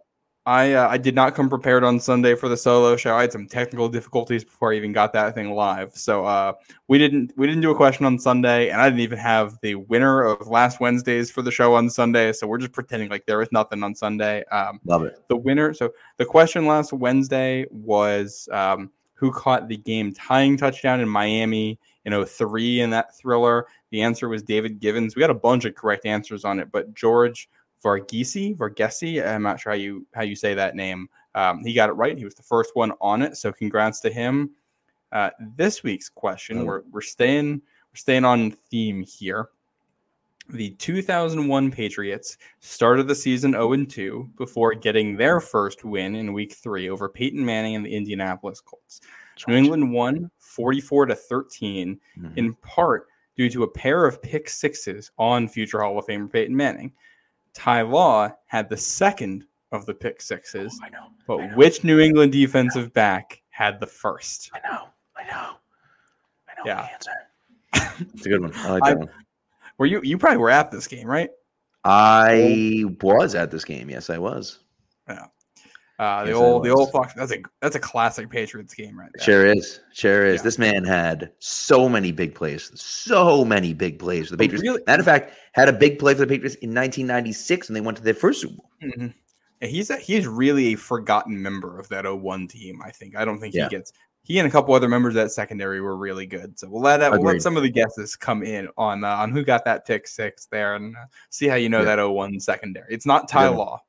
I uh, I did not come prepared on Sunday for the solo show. I had some technical difficulties before I even got that thing live. So uh, we didn't we didn't do a question on Sunday, and I didn't even have the winner of last Wednesday's for the show on Sunday. So we're just pretending like there was nothing on Sunday. Um,
Love it.
The winner. So the question last Wednesday was um, who caught the game tying touchdown in Miami in 03 in that thriller. The answer was David Givens. We got a bunch of correct answers on it, but George Varghese, Varghese. I'm not sure how you how you say that name. Um, he got it right. He was the first one on it. So congrats to him. Uh, this week's question, oh. we're we're staying we're staying on theme here. The 2001 Patriots started the season 0 2 before getting their first win in Week Three over Peyton Manning and the Indianapolis Colts. New England won 44 to 13, mm-hmm. in part due to a pair of pick sixes on future Hall of Famer Peyton Manning. Ty Law had the second of the pick sixes.
Oh, I know.
But
I know.
which New England defensive back had the first?
I know. I know. I know
yeah.
the answer. [LAUGHS] it's a good one. I like that I, one.
Were you you probably were at this game, right?
I was at this game. Yes, I was.
Yeah. Uh, the yes, old the old Fox. That's a that's a classic Patriots game, right?
There. Sure is, sure is. Yeah. This man had so many big plays, so many big plays for the Patriots. Really? Matter of fact, had a big play for the Patriots in 1996 when they went to their first Super Bowl.
Mm-hmm. he's a, he's really a forgotten member of that 01 team. I think. I don't think yeah. he gets. He and a couple other members of that secondary were really good. So we'll let that, we'll let some of the guesses come in on uh, on who got that pick six there and uh, see how you know that 01 secondary. It's not Ty Law.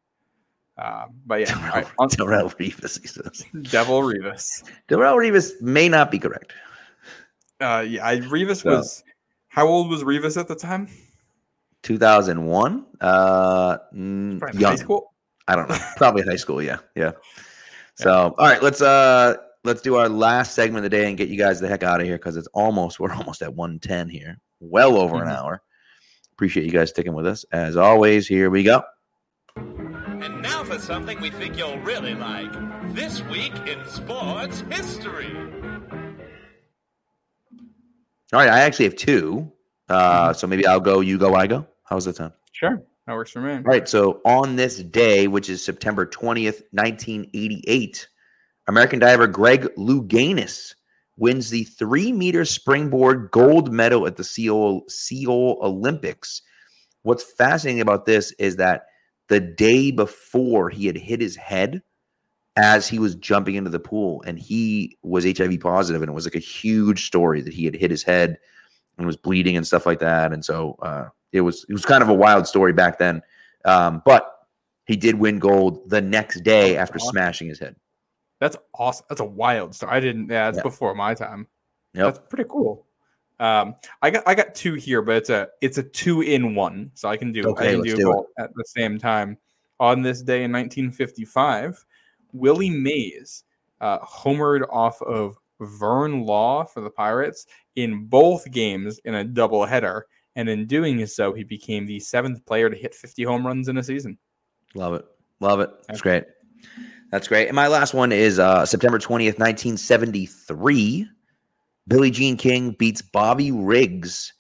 Um, but yeah,
Darrelle, right, on, Darrelle Revis, he says.
Devil Revis.
Darrelle Revis may not be correct.
Uh, yeah, I, Revis so, was. How old was Revis at the time?
2001. Uh, young. High school. I don't know. [LAUGHS] Probably high school. Yeah, yeah. So, yeah. all right, let's uh let's do our last segment of the day and get you guys the heck out of here because it's almost we're [LAUGHS] almost at 110 here, well over mm-hmm. an hour. Appreciate you guys sticking with us as always. Here we go.
And for something we think you'll really like. This week in sports history.
All right, I actually have two. Uh, so maybe I'll go, you go, I go. How's that sound?
Sure. That works for me. All
right. So on this day, which is September 20th, 1988, American diver Greg Louganis wins the three meter springboard gold medal at the Seoul, Seoul Olympics. What's fascinating about this is that the day before he had hit his head as he was jumping into the pool and he was HIV positive and it was like a huge story that he had hit his head and was bleeding and stuff like that and so uh, it was it was kind of a wild story back then um, but he did win gold the next day after awesome. smashing his head
that's awesome that's a wild story I didn't yeah it's yeah. before my time yep. that's pretty cool um, I got I got two here, but it's a it's a two in one, so I can do okay, I can do, do at the same time. On this day in 1955, Willie Mays uh, homered off of Vern Law for the Pirates in both games in a doubleheader, and in doing so, he became the seventh player to hit 50 home runs in a season.
Love it, love it. That's great. That's great. And my last one is uh, September 20th, 1973. Billie Jean King beats Bobby Riggs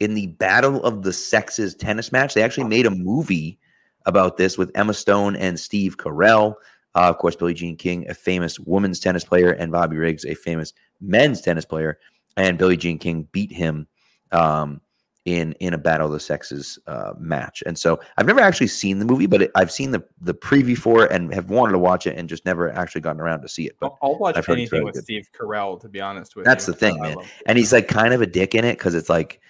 in the Battle of the Sexes tennis match. They actually made a movie about this with Emma Stone and Steve Carell. Uh, of course, Billie Jean King, a famous women's tennis player, and Bobby Riggs, a famous men's tennis player. And Billie Jean King beat him um, in in a battle of the sexes uh, match. And so I've never actually seen the movie, but it, I've seen the the preview for it and have wanted to watch it and just never actually gotten around to see it. But
I'll watch I've anything with good. Steve Carell, to be honest with
that's you. That's the thing, man. And he's like kind of a dick in it because it's like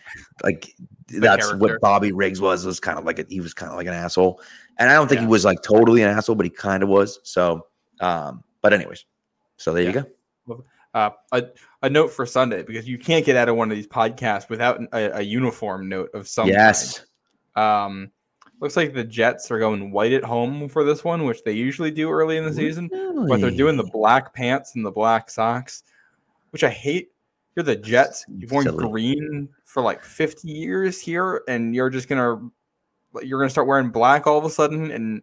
like that's character. what Bobby Riggs was was kind of like a, he was kind of like an asshole. And I don't think yeah. he was like totally an asshole, but he kind of was. So, um, but anyways, so there yeah. you
go. Uh, a, a note for Sunday because you can't get out of one of these podcasts without a, a uniform note of some
yes.
Um, looks like the Jets are going white at home for this one, which they usually do early in the season, really? but they're doing the black pants and the black socks, which I hate You're the Jets. You've worn
Silly.
green for like 50 years here, and you're just gonna you're gonna start wearing black all of a sudden, and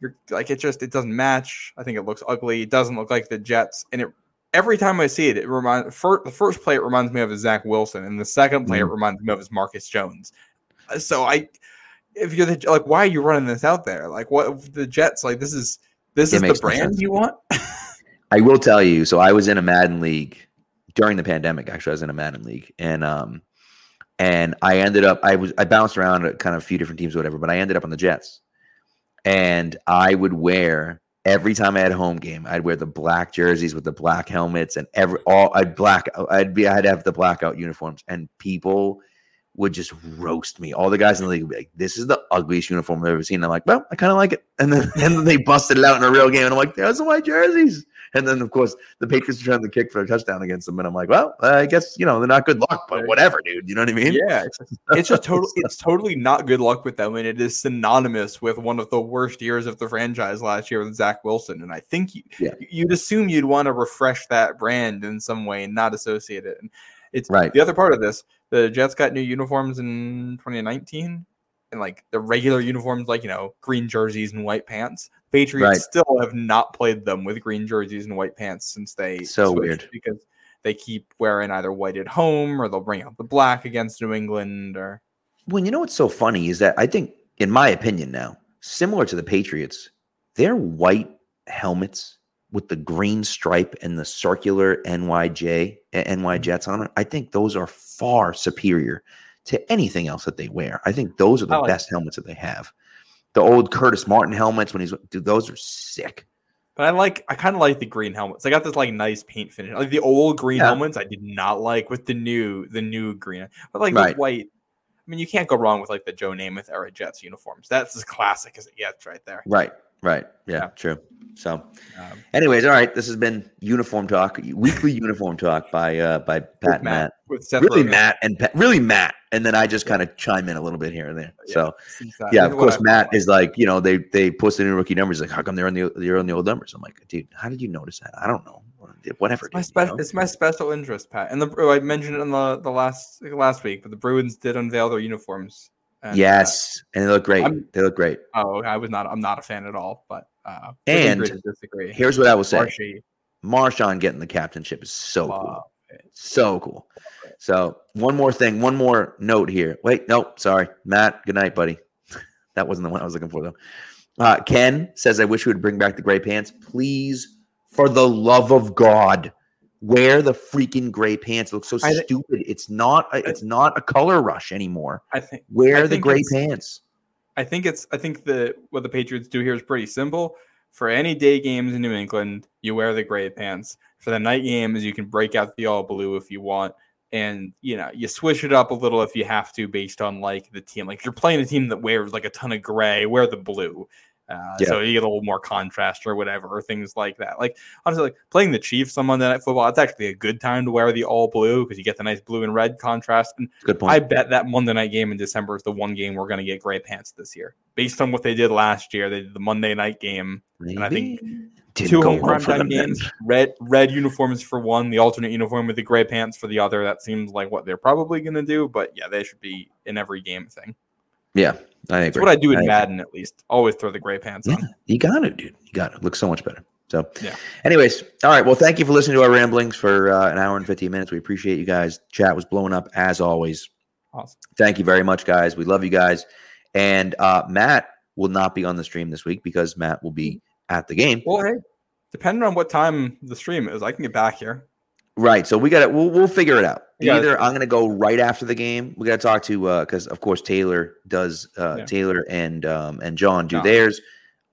you're like it just it doesn't match. I think it looks ugly. It doesn't look like the Jets, and it every time I see it, it reminds first the first play it reminds me of is Zach Wilson, and the second play it
Mhm.
reminds me of is Marcus Jones. Uh, So I, if you're the like, why are you running this out there? Like, what the Jets? Like, this is this
It
is the brand
sense.
you want? [LAUGHS]
I will tell you. So I was in a Madden league during the pandemic. Actually, I was in a Madden league, and um, and I ended up. I was I bounced around at kind of a few different teams, or whatever. But I ended up on the Jets, and I would wear every time I had a home game. I'd wear the black jerseys with the black helmets, and every all I'd black. I'd be. I'd have the blackout uniforms, and people would just roast me. All the guys in the league would be like, "This is the ugliest uniform I've ever seen." I'm like, "Well, I kind of like it," and then [LAUGHS] and then they busted it out in a real game, and I'm like, "Those are my jerseys." And then, of course, the Patriots are trying to kick for a touchdown against them, and I'm like, "Well, I guess you know they're not good luck, but whatever, dude. You know what I mean?"
Yeah, it's, it's just totally, [LAUGHS] It's totally not good luck with them, and it is synonymous with one of the worst years of the franchise last year with Zach Wilson. And I think you,
Yeah.
you'd assume you'd want to refresh that brand in some way and not associate it. And it's
Right.
the other part of this. The Jets got new uniforms in 2019, and like the regular uniforms, like you know, green jerseys and white pants. Patriots
Right.
still have not played them with green jerseys and white pants since they
So weird.
because they keep wearing either white at home or they'll bring out the black against New England or
Well, you know what's so funny is that I think, in my opinion, now similar to the Patriots, their white helmets with the green stripe and the circular NYJ NY mm-hmm. Jets on it. I think those are far superior to anything else that they wear. I think those are the
like-
best helmets that they have. The old Curtis Martin helmets when he's dude, those are sick.
but I like I kind of like the green helmets. I got this like nice paint finish. Like the old green
Yeah.
helmets I did not like with the new the new green. But like
Right.
with white I mean you can't go wrong with like the Joe Namath era Jets uniforms. That's as classic as it gets right there.
Right, right, yeah,
Yeah.
true. So,
Um,
anyways, all right, this has been uniform talk, weekly uniform talk by uh by Pat and Matt.
with Seth
really
Rogen.
Matt and Pat, really Matt, and then I just kind of chime in a little bit here and there.
Yeah.
So yeah, of course, Matt is like, you know, they they posted in rookie numbers. Like, how come they're on the they're on the old numbers? I'm like, dude, how did you notice that? I don't know. Whatever.
It's my,
dude, you know?
it's my special interest, Pat. And the oh, I mentioned it in the, the last last week, but the Bruins did unveil their uniforms. And, uh,
yes, and they look great.
I'm-
they look great.
oh, I was not. I'm not a fan at all. But uh,
And
disagree.
Here's what I will say:
Marchy,
Marchand getting the captainship is so cool.
it.
So cool. So one more thing, one more note here. Wait, nope, sorry, Matt. Good night, buddy. [LAUGHS] that wasn't the one I was looking for though. Uh, Ken says, "I wish we would bring back the gray pants, please. For the love of God, wear the freaking gray pants. It looks so stupid. It's not. A, it's not a color rush anymore.
I think
Wear
I
the
think
gray pants.
I think it's I think the what the Patriots do here is pretty simple. For any day games in New England, you wear the gray pants. For the night games, you can break out the all blue if you want. And you know, you switch it up a little if you have to based on like the team. Like if you're playing a team that wears like a ton of gray, wear the blue. Uh,
Yeah.
So you get a little more contrast or whatever, or things like that. Like honestly, like playing the Chiefs on Monday Night Football, it's actually a good time to wear the all blue because you get the nice blue and red contrast. And
Good point.
I bet that Monday night game in December is the one game we're going to get gray pants this year. Based on what they did last year, they did the Monday night game, and I think
Didn't
two home
well for
primetime
then.
games, red red uniforms for one, the alternate uniform with the gray pants for the other. That seems like what they're probably going to do, but yeah, they should be in every game thing.
Yeah, I
It's
agree.
what I do in
agree.
Madden at least. Always throw the gray pants
Yeah,
on.
you got it, dude. You got it. Looks so much better. So,
Yeah.
Anyways, all right. Well, thank you for listening to our ramblings for uh, an hour and 15 minutes. We appreciate you guys. Chat was blowing up as always.
Awesome.
Thank you very much, guys. We love you guys. And uh, Matt will not be on the stream this week because Matt will be at the game.
Well, hey, depending on what time the stream is, I can get back here.
Right. So we got to we'll, we'll figure it out.
Yeah.
Either I'm going to go right after the game. We got to talk to uh cuz of course Taylor does uh
Yeah.
Taylor and um and John do
John.
theirs.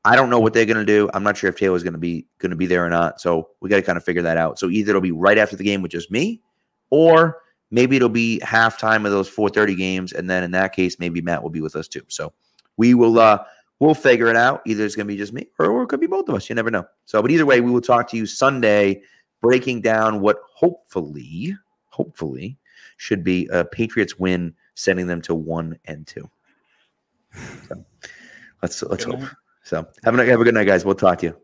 I don't know what they're going to do. I'm not sure if Taylor's going to be going to be there or not. So we got to kind of figure that out. So either it'll be right after the game with just me or maybe it'll be halftime of those 4:30 games and then in that case maybe Matt will be with us too. So we will uh we'll figure it out. Either it's going to be just me or, or it could be both of us. You never know. So but either way we will talk to you Sunday breaking down what hopefully, hopefully, should be a Patriots win, sending them to one and two. So let's let's
Good
hope.
night.
So have a have a good night, guys. We'll talk to you.